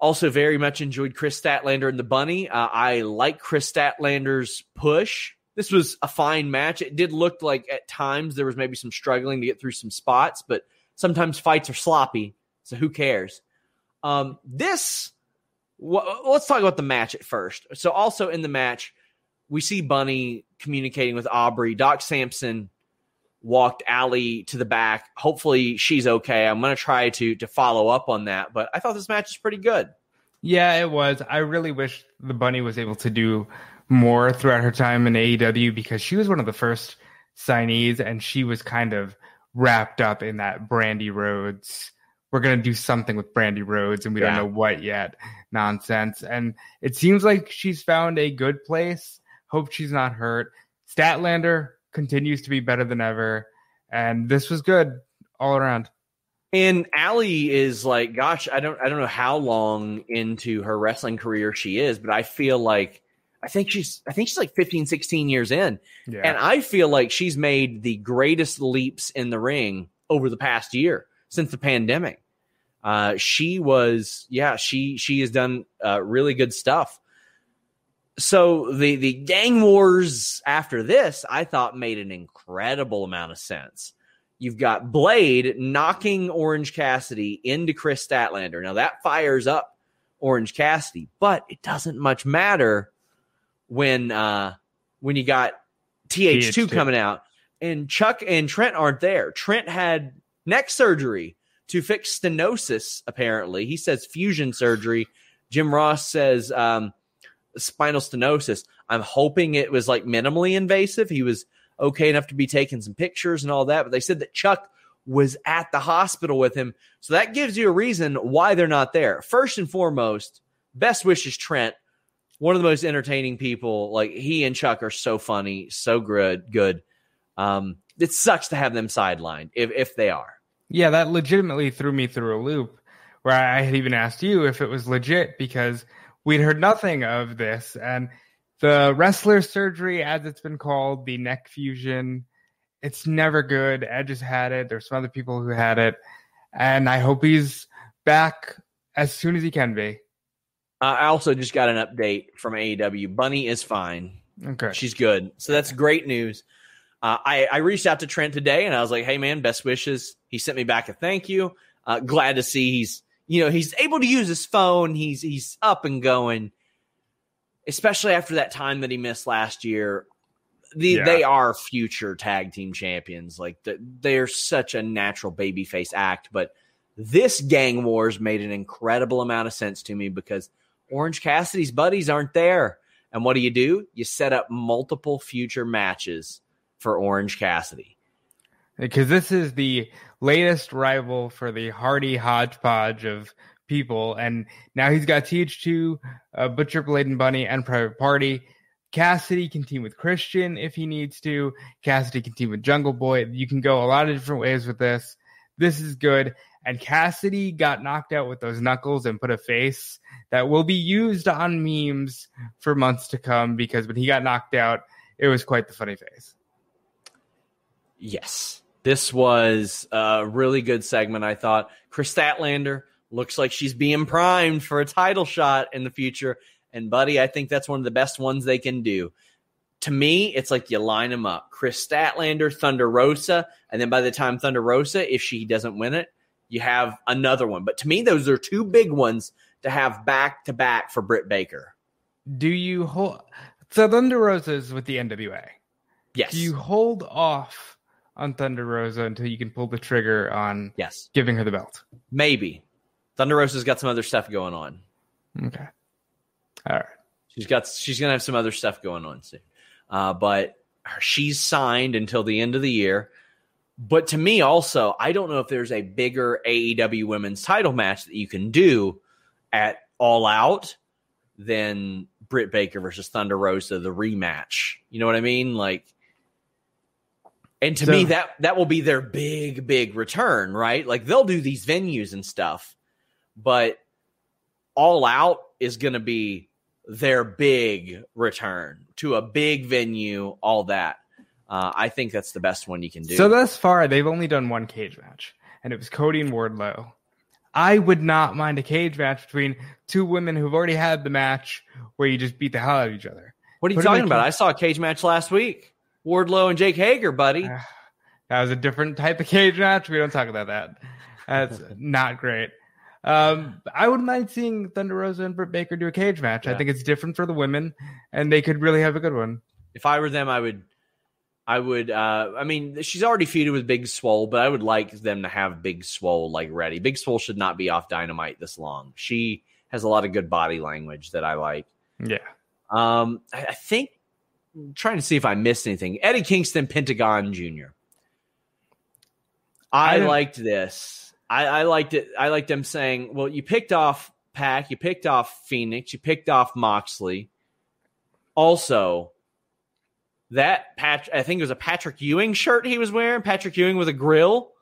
Also, very much enjoyed Kris Statlander and the Bunny. Uh, I like Kris Statlander's push. This was a fine match. It did look like at times there was maybe some struggling to get through some spots, but sometimes fights are sloppy, so who cares? Um, this, wh- let's talk about the match at first. So, also in the match, we see Bunny communicating with Aubrey. Doc Sampson walked Allie to the back. Hopefully, she's okay. I'm going to try to to follow up on that, but I thought this match is pretty good. Yeah, it was. I really wish the bunny was able to do more throughout her time in AEW because she was one of the first signees and she was kind of wrapped up in that Brandi Rhodes. We're going to do something with Brandi Rhodes and we Yeah. don't know what yet nonsense. And it seems like she's found a good place. Hope she's not hurt. Statlander continues to be better than ever. And this was good all around. And Allie is like, gosh, I don't I don't know how long into her wrestling career she is, but I feel like I think she's I think she's like 15, 16 years in. Yeah. And I feel like she's made the greatest leaps in the ring over the past year since the pandemic. Uh, she was, yeah, she she has done uh, really good stuff. So the the gang wars after this, I thought made an incredible amount of sense. You've got Blade knocking Orange Cassidy into Kris Statlander. Now that fires up Orange Cassidy, but it doesn't much matter when uh when you got TH2 TH2. coming out and Chuck and Trent aren't there. Trent had neck surgery to fix stenosis apparently. He says fusion surgery. Jim Ross says um spinal stenosis. I'm hoping it was like minimally invasive. He was okay enough to be taking some pictures and all that, but they said that Chuck was at the hospital with him. So that gives you a reason why they're not there. First and foremost, best wishes Trent, one of the most entertaining people. Like he and Chuck are so funny, so good, good. Um, it sucks to have them sidelined if if they are. Yeah, that legitimately threw me through a loop where I had even asked you if it was legit because we'd heard nothing of this. And the wrestler surgery, as it's been called, the neck fusion, it's never good. Edge has had it. There's some other people who had it. And I hope he's back as soon as he can be. Uh, I also just got an update from AEW. Bunny is fine. Okay. She's good. So that's great news. Uh, I, I reached out to Trent today and I was like, hey, man, best wishes. He sent me back a thank you. Uh, glad to see he's, you know, he's able to use his phone. He's, he's up and going, especially after that time that he missed last year. The, Yeah. They are future tag team champions. Like the, they're such a natural babyface act. But this gang wars made an incredible amount of sense to me because Orange Cassidy's buddies aren't there. And what do you do? You set up multiple future matches for Orange Cassidy. Because this is the latest rival for the Hardy hodgepodge of people, and now he's got TH2, uh, Butcher, Blade, and Bunny, and Private Party. Cassidy can team with Christian if he needs to. Cassidy can team with Jungle Boy. You can go a lot of different ways with this. This is good. And Cassidy got knocked out with those knuckles and put a face that will be used on memes for months to come because when he got knocked out, it was quite the funny face. Yes. This was a really good segment, I thought. Kris Statlander looks like she's being primed for a title shot in the future. And buddy, I think that's one of the best ones they can do. To me, it's like you line them up: Kris Statlander, Thunder Rosa, and then by the time Thunder Rosa, if she doesn't win it, you have another one. But to me, those are two big ones to have back to back for Britt Baker. Do you hold? So Thunder Rosa is with the NWA. Yes. Do you hold off on Thunder Rosa until you can pull the trigger on yes. giving her the belt? Maybe. Thunder Rosa's got some other stuff going on. Okay. All right. She's got she's gonna have some other stuff going on soon. Uh, but she's signed until the end of the year. But to me, also, I don't know if there's a bigger AEW women's title match that you can do at All Out than Britt Baker versus Thunder Rosa, the rematch. You know what I mean? Like, and to so, me, that that will be their big, big return, right? Like they'll do these venues and stuff, but All Out is going to be their big return to a big venue, all that. Uh, I think that's the best one you can do. So thus far, they've only done one cage match, and it was Cody and Wardlow. I would not mind a cage match between two women who've already had the match where you just beat the hell out of each other. What are you Put talking about? I saw a cage match last week. Wardlow and Jake Hager, buddy. Uh, that was a different type of cage match. We don't talk about that. That's not great. Um, I wouldn't mind seeing Thunder Rosa and Britt Baker do a cage match. Yeah. I think it's different for the women, and they could really have a good one. If I were them, I would I would. Uh, I mean, she's already feuded with Big Swole, but I would like them to have Big Swole like ready. Big Swole should not be off Dynamite this long. She has a lot of good body language that I like. Yeah. Um, I, think trying to see if I missed anything. Eddie Kingston, Pentagon Jr. I, I liked this. I, I liked it. I liked them saying, "Well, you picked off Pac, you picked off Phoenix, you picked off Moxley. Also, that patch I think it was a Patrick Ewing shirt he was wearing, Patrick Ewing with a grill.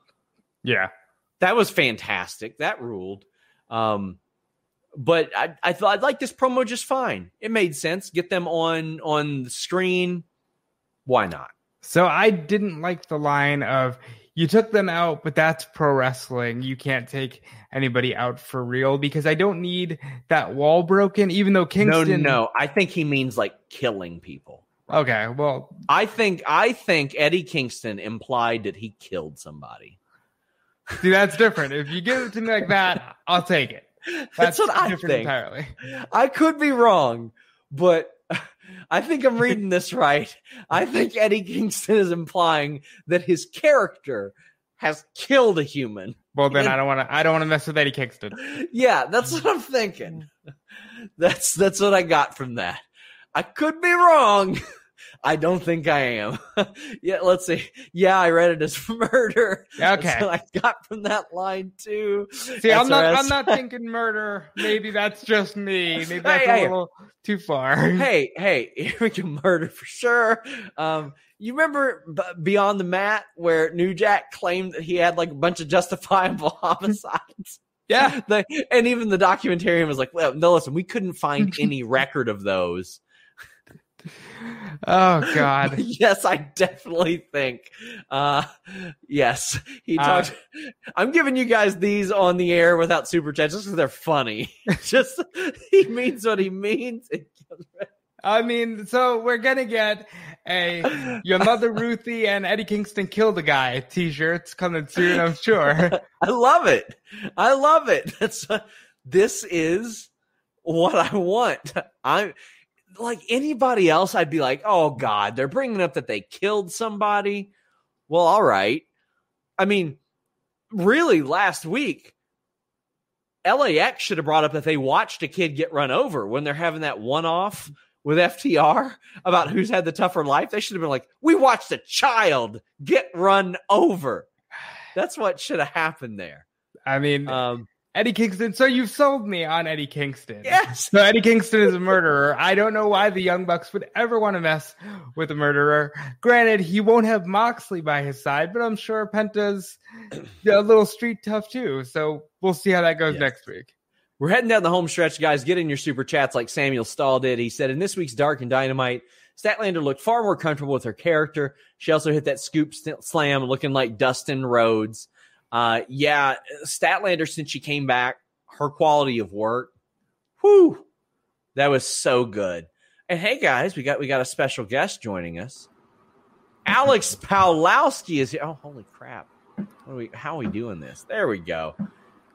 Yeah. That was fantastic. That ruled. Um but I, I thought I'd like this promo just fine. It made sense. Get them on on the screen. Why not? So I didn't like the line of you took them out, but that's pro wrestling. You can't take anybody out for real because I don't need that wall broken. Even though Kingston, no, no, I think he means like killing people. Okay, well, I think I think Eddie Kingston implied that he killed somebody. See, that's different. If you give it to me like that, I'll take it. That's, that's what I think. Entirely. I could be wrong, but I think I'm reading this right. I think Eddie Kingston is implying that his character has killed a human. Well, then and, I don't want to. I don't want to mess with Eddie Kingston. Yeah, that's what I'm thinking. Mm. That's that's what I got from that. I could be wrong. I don't think I am. yeah, let's see. Yeah, I read it as murder. Okay, I got from that line too. See, I'm not. I'm not thinking murder. Maybe that's just me. Maybe that's hey, a hey. little too far. Hey, hey, we can murder for sure. Um, you remember Beyond the Mat where New Jack claimed that he had like a bunch of justifiable homicides? Yeah. The, and even the documentarian was like, well, no, listen, we couldn't find any record of those oh God. yes, I definitely think. Uh yes. He uh, talked uh, I'm giving you guys these on the air without super chats just because they're funny. just he means what he means. I mean, so we're gonna get a your mother Ruthie and Eddie Kingston killed a guy t-shirts coming soon, I'm sure. I love it. I love it. That's uh, this is what I want. I like anybody else, I'd be like, oh God, they're bringing up that they killed somebody. Well, all right. I mean, really, last week, LAX should have brought up that they watched a kid get run over when they're having that one off with FTR about who's had the tougher life. They should have been like, we watched a child get run over. That's what should have happened there. I mean, um, Eddie Kingston. So you've sold me on Eddie Kingston. Yes. So Eddie Kingston is a murderer. I don't know why the Young Bucks would ever want to mess with a murderer. Granted, he won't have Moxley by his side, but I'm sure Penta's a little street tough too. So we'll see how that goes yes. next week. We're heading down the home stretch, guys. Get in your super chats like Samuel Stahl did. He said in this week's Dark and Dynamite, Statlander looked far more comfortable with her character. She also hit that scoop slam looking like Dustin Rhodes. Uh, yeah, Statlander since she came back, her quality of work, whoo, That was so good. And hey guys, we got we got a special guest joining us. Alex Pawlowski is here. Oh, holy crap. What are we how are we doing this? There we go.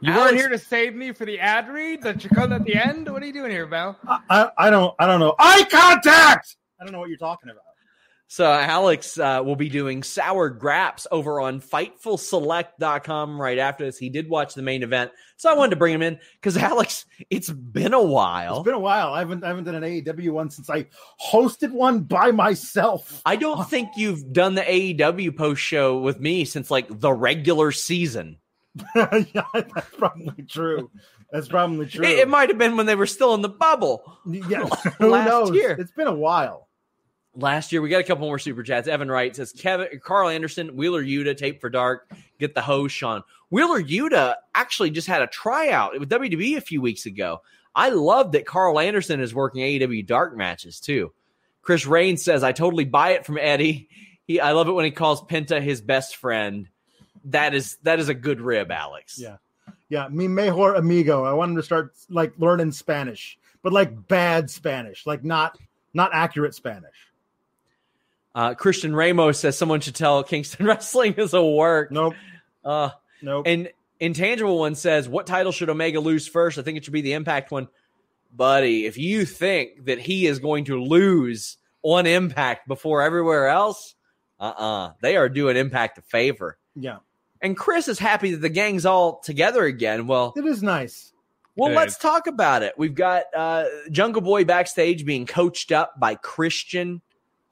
You Alex- weren't here to save me for the ad read that you cut at the end? What are you doing here, Val? I, I, I don't I don't know. Eye contact. I don't know what you're talking about. So Alex uh, will be doing sour graps over on FightfulSelect.com right after this. He did watch the main event, so I wanted to bring him in because Alex, it's been a while. It's been a while. I haven't I haven't done an AEW one since I hosted one by myself. I don't think you've done the AEW post show with me since like the regular season. yeah, that's probably true. That's probably true. It, it might have been when they were still in the bubble. yeah, who knows? year. It's been a while. Last year, we got a couple more super chats. Evan Wright says Kevin Carl Anderson, Wheeler Yuta, tape for dark, get the hose, Sean. Wheeler Yuta actually just had a tryout with WWE a few weeks ago. I love that Carl Anderson is working AEW dark matches too. Chris Rain says, I totally buy it from Eddie. He I love it when he calls Penta his best friend. That is that is a good rib, Alex. Yeah. Yeah, mi mejor amigo. I want him to start like learning Spanish, but like bad Spanish, like not not accurate Spanish. Uh, Christian Ramos says someone should tell Kingston Wrestling is a work. Nope, Uh, nope. And Intangible One says, What title should Omega lose first? I think it should be the Impact one. Buddy, if you think that he is going to lose on Impact before everywhere else, uh uh They are doing Impact a favor. yeah, And Chris is happy that the gang's all together again. Well, it is nice. well, Good. let's talk about it. We've got uh, Jungle Boy backstage being coached up by Christian.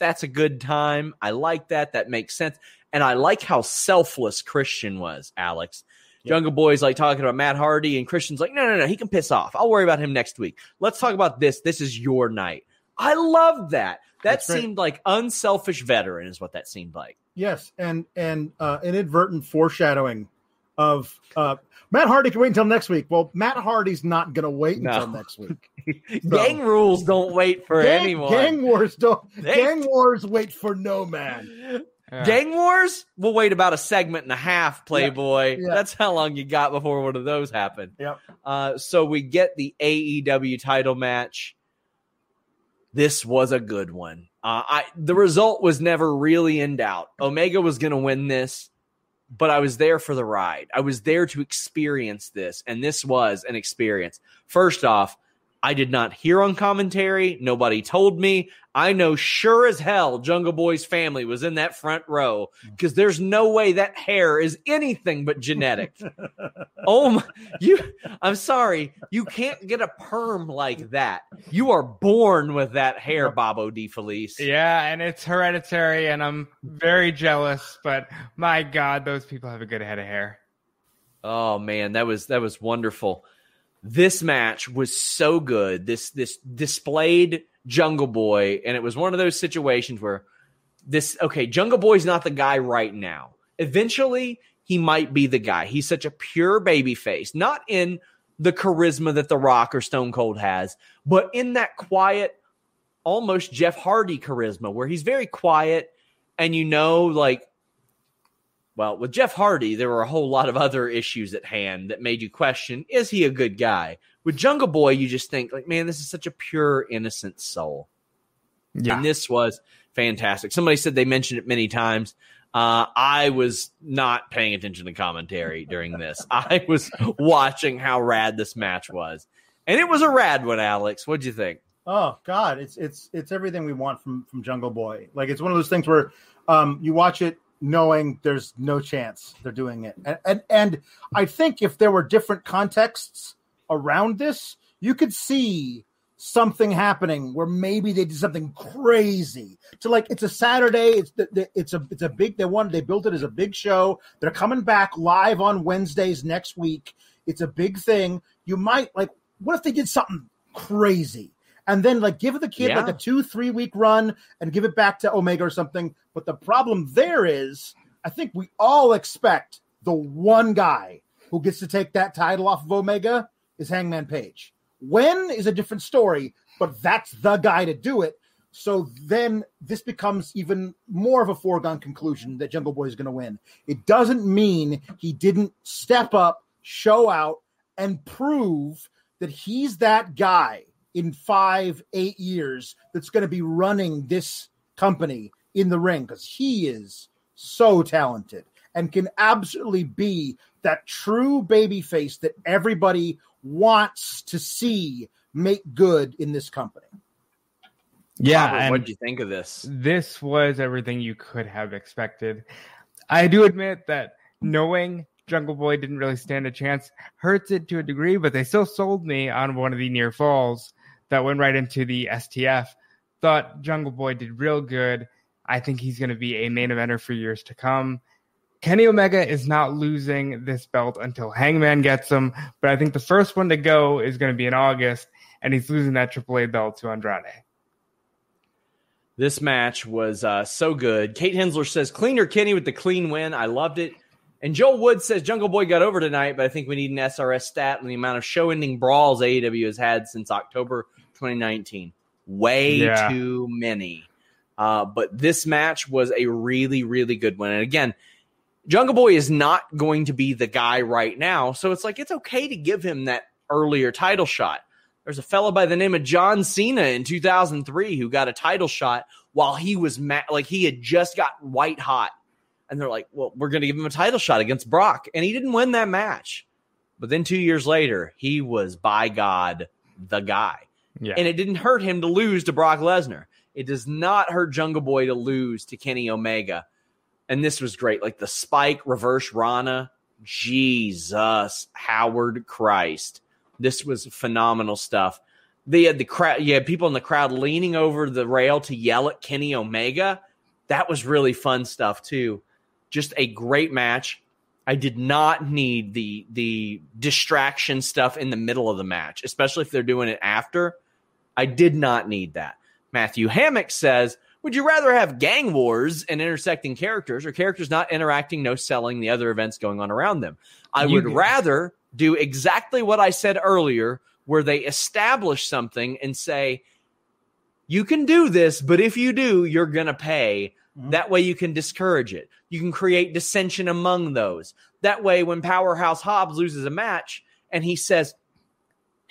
That's a good time. I like that. That makes sense. And I like how selfless Christian was, Alex. Yeah. Jungle Boy's like talking about Matt Hardy, and Christian's like, no, no, no, he can piss off. I'll worry about him next week. Let's talk about this. This is your night. I love that. That That's right. seemed like unselfish veteran, is what that seemed like. Yes, and and uh, inadvertent foreshadowing of uh, Matt Hardy can wait until next week. Well, Matt Hardy's not going to wait No. until next week. Gang rules don't wait for gang, anyone. gang wars don't. They- gang wars wait for no man. Yeah. Gang Wars, we'll wait about a segment and a half, Playboy. Yeah. That's how long you got before one of those happened. Yep. Uh, so we get the AEW title match. This was a good one. Uh, I the result was never really in doubt. Omega was going to win this, but I was there for the ride. I was there to experience this, and this was an experience. First off, I did not hear on commentary. Nobody told me. I know sure as hell Jungle Boy's family was in that front row because there's no way that hair is anything but genetic. oh my, you I'm sorry, you can't get a perm like that. You are born with that hair, Bobo DeFelice. Yeah, and it's hereditary, and I'm very jealous. But my God, those people have a good head of hair. Oh man, that was that was wonderful. This match was so good. This this displayed Jungle Boy, and it was one of those situations where this okay, Jungle Boy's not the guy right now. Eventually, he might be the guy. He's such a pure baby face, not in the charisma that The Rock or Stone Cold has, but in that quiet, almost Jeff Hardy charisma, where he's very quiet, and you know, like well, with Jeff Hardy, there were a whole lot of other issues at hand that made you question: Is he a good guy? With Jungle Boy, you just think, like, man, this is such a pure, innocent soul, and this was fantastic. Somebody said they mentioned it many times. Uh, I was not paying attention to commentary during this. I was watching how rad this match was, and it was a rad one. Alex, what'd you think? Oh God, it's it's it's everything we want from from Jungle Boy. Like it's one of those things where um, you watch it knowing there's no chance they're doing it, and, and and I think if there were different contexts around this, you could see something happening where maybe they did something crazy to like it's a saturday it's the, the, it's a it's a big they wanted they built it as a big show. They're coming back live on wednesdays next week. It's a big thing. You might like what if they did something crazy and then like give the kid Yeah. like a two three week run and give it back to omega or something. But the problem there is i think we all expect the one guy who gets to take that title off of omega is hangman page. When is a different story but that's the guy to do it. So then this becomes even more of a foregone conclusion that jungle boy is going to win. It doesn't mean he didn't step up show out and prove that he's that guy in five, eight years that's going to be running this company in the ring because he is so talented and can absolutely be that true baby face that everybody wants to see make good in this company. Yeah, what did you think of this? This was everything you could have expected. I do admit that knowing Jungle Boy didn't really stand a chance hurts it to a degree, but they still sold me on one of the near falls that went right into the STF. Thought Jungle Boy did real good. I think he's going to be a main eventer for years to come. Kenny Omega is not losing this belt until Hangman gets him, but I think the first one to go is going to be in August, and he's losing that AAA belt to Andrade. This match was uh, so good. Kate Hensler says, cleaner Kenny with the clean win. I loved it. And Joel Wood says Jungle Boy got over tonight, but I think we need an SRS stat on the amount of show ending brawls AEW has had since October 2019. Way yeah. too many. Uh, but this match was a really, really good one. And again, Jungle Boy is not going to be the guy right now. So it's like, it's okay to give him that earlier title shot. There's a fellow by the name of John Cena in 2003 who got a title shot while he was ma- like he had just got white hot and they're like, well, we're going to give him a title shot against Brock. And he didn't win that match. But then two years later, he was by God the guy. Yeah. And it didn't hurt him to lose to Brock Lesnar. It does not hurt Jungle Boy to lose to Kenny Omega. And this was great. Like the spike reverse Rana. Jesus, Howard Christ. This was phenomenal stuff. They had the crowd, you had people in the crowd leaning over the rail to yell at Kenny Omega. That was really fun stuff too just a great match. I did not need the the distraction stuff in the middle of the match, especially if they're doing it after. I did not need that. Matthew Hammock says, "Would you rather have gang wars and intersecting characters, or characters not interacting, no selling the other events going on around them? I you would do. rather do exactly what I said earlier, where they establish something and say." You can do this, but if you do, you're going to pay Mm-hmm. That way you can discourage it. You can create dissension among those. That way, when Powerhouse Hobbs loses a match and he says,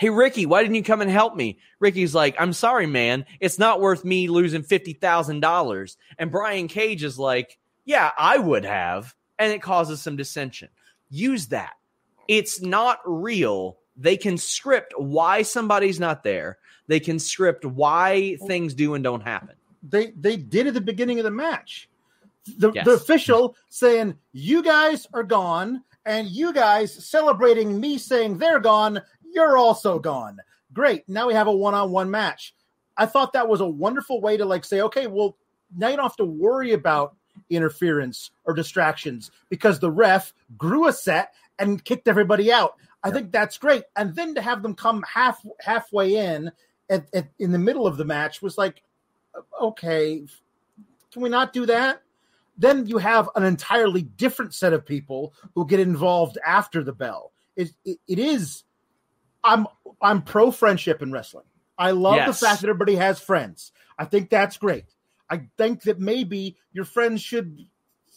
Hey, Ricky, why didn't you come and help me? Ricky's like, I'm sorry, man. It's not worth me losing $50,000. And Brian Cage is like, Yeah, I would have. And it causes some dissension. Use that. It's not real. They can script why somebody's not there. They can script why things do and don't happen they they did at the beginning of the match. The, yes. the official saying, You guys are gone, and you guys celebrating me saying they're gone, you're also gone. Great. Now we have a one on one match. I thought that was a wonderful way to like say, okay, well, now you don't have to worry about interference or distractions because the ref grew a set and kicked everybody out. I yeah. think that's great. And then to have them come half halfway in at, at, in the middle of the match was like, okay, can we not do that? Then you have an entirely different set of people who get involved after the bell. It, it, it is. I'm I'm pro friendship in wrestling. I love yes. the fact that everybody has friends. I think that's great. I think that maybe your friends should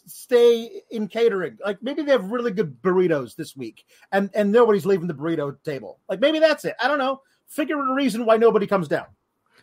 stay in catering. Like maybe they have really good burritos this week, and and nobody's leaving the burrito table. Like maybe that's it. I don't know. Figure a reason why nobody comes down.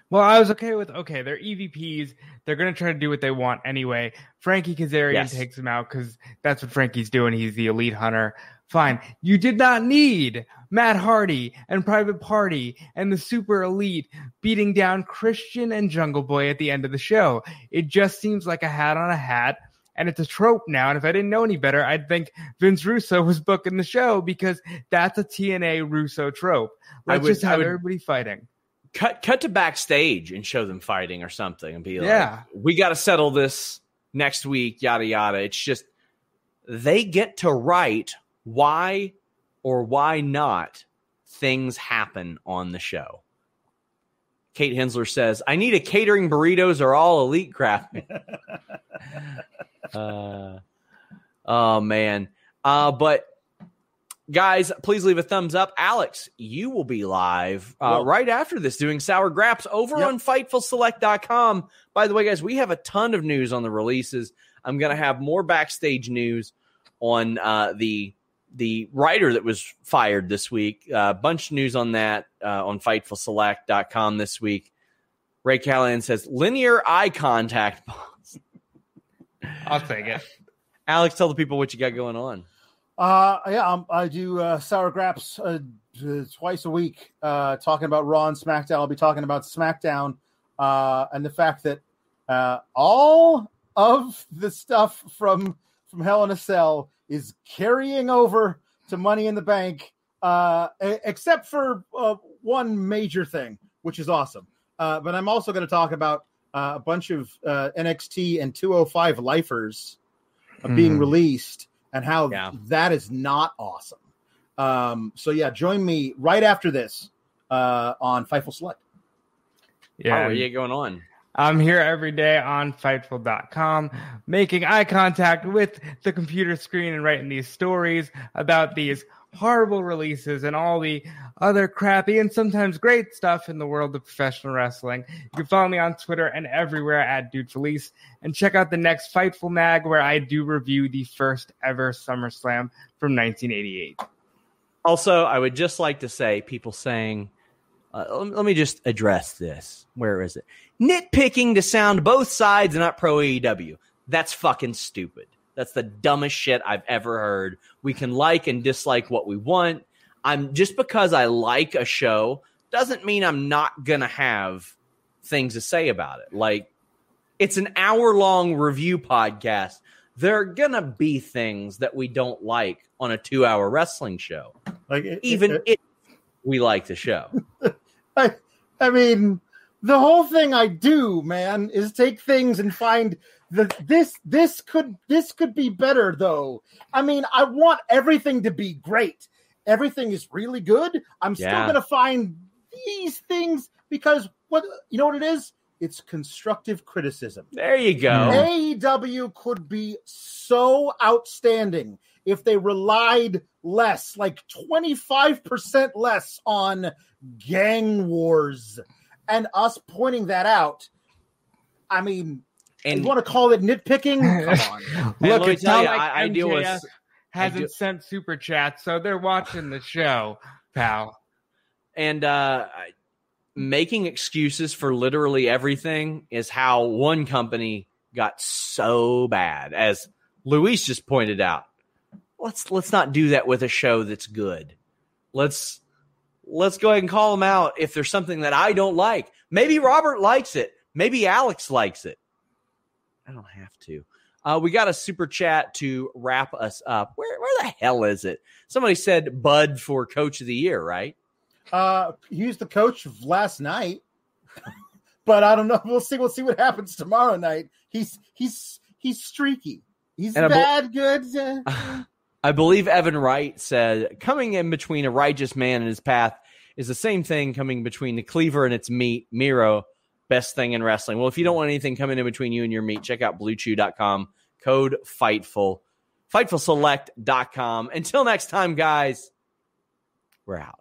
Well, I was okay with okay. They're EVPs. They're gonna try to do what they want anyway. Frankie Kazarian yes. takes them out because that's what Frankie's doing. He's the elite hunter. Fine. You did not need Matt Hardy and Private Party and the Super Elite beating down Christian and Jungle Boy at the end of the show. It just seems like a hat on a hat. And it's a trope now. And if I didn't know any better, I'd think Vince Russo was booking the show because that's a TNA Russo trope. Let's would, just have would, everybody fighting cut cut to backstage and show them fighting or something and be like, yeah, we got to settle this next week, yada yada. It's just they get to write why or why not things happen on the show. Kate Hensler says, I need a catering burritos or all elite craft. uh, oh man. Uh, but Guys, please leave a thumbs up. Alex, you will be live uh, right after this doing Sour Graps over yep. on FightfulSelect.com. By the way, guys, we have a ton of news on the releases. I'm going to have more backstage news on uh, the the writer that was fired this week. A uh, bunch of news on that uh, on FightfulSelect.com this week. Ray Callahan says linear eye contact. I'll take it. Alex, tell the people what you got going on. Uh, yeah, um, I do uh, sour graps uh, twice a week, uh, talking about Raw and SmackDown. I'll be talking about SmackDown uh, and the fact that uh, all of the stuff from from Hell in a Cell is carrying over to Money in the Bank, uh, except for uh, one major thing, which is awesome. Uh, but I'm also going to talk about uh, a bunch of uh, NXT and 205 lifers mm. being released and how yeah. that is not awesome. Um, so yeah, join me right after this uh, on Fightful Select. Yeah, how are you going on? I'm here every day on Fightful.com, making eye contact with the computer screen and writing these stories about these horrible releases and all the other crappy and sometimes great stuff in the world of professional wrestling. You can follow me on Twitter and everywhere at Dude Felice, and check out the next Fightful Mag where I do review the first ever SummerSlam from 1988. Also, I would just like to say, people saying, uh, let me just address this. Where is it? Nitpicking to sound both sides and not pro AEW. That's fucking stupid. That's the dumbest shit I've ever heard. We can like and dislike what we want. I'm just because I like a show doesn't mean I'm not gonna have things to say about it. Like it's an hour long review podcast. There are gonna be things that we don't like on a two hour wrestling show. Like it, even it, it, if we like the show. I, I mean, the whole thing I do, man, is take things and find the this this could this could be better though. I mean, I want everything to be great. Everything is really good. I'm yeah. still gonna find these things because what you know what it is? It's constructive criticism. There you go. AEW could be so outstanding if they relied less, like 25% less on gang wars and us pointing that out. I mean, and you want to call it nitpicking? Come on. Look, it's not like I, I deal with hasn't do, sent super chats, so they're watching the show, pal. And uh, making excuses for literally everything is how one company got so bad, as Luis just pointed out. Let's let's not do that with a show that's good. Let's let's go ahead and call them out if there's something that I don't like. Maybe Robert likes it. Maybe Alex likes it. I don't have to. Uh, we got a super chat to wrap us up. Where where the hell is it? Somebody said Bud for Coach of the Year, right? Uh, he was the coach of last night, but I don't know. We'll see. We'll see what happens tomorrow night. He's he's he's streaky. He's and bad, good. I believe Evan Wright said coming in between a righteous man and his path is the same thing coming between the cleaver and its meat. Miro best thing in wrestling. Well, if you don't want anything coming in between you and your meat, check out bluechew.com, code FIGHTFUL, FIGHTFULSELECT.com. Until next time, guys, we're out.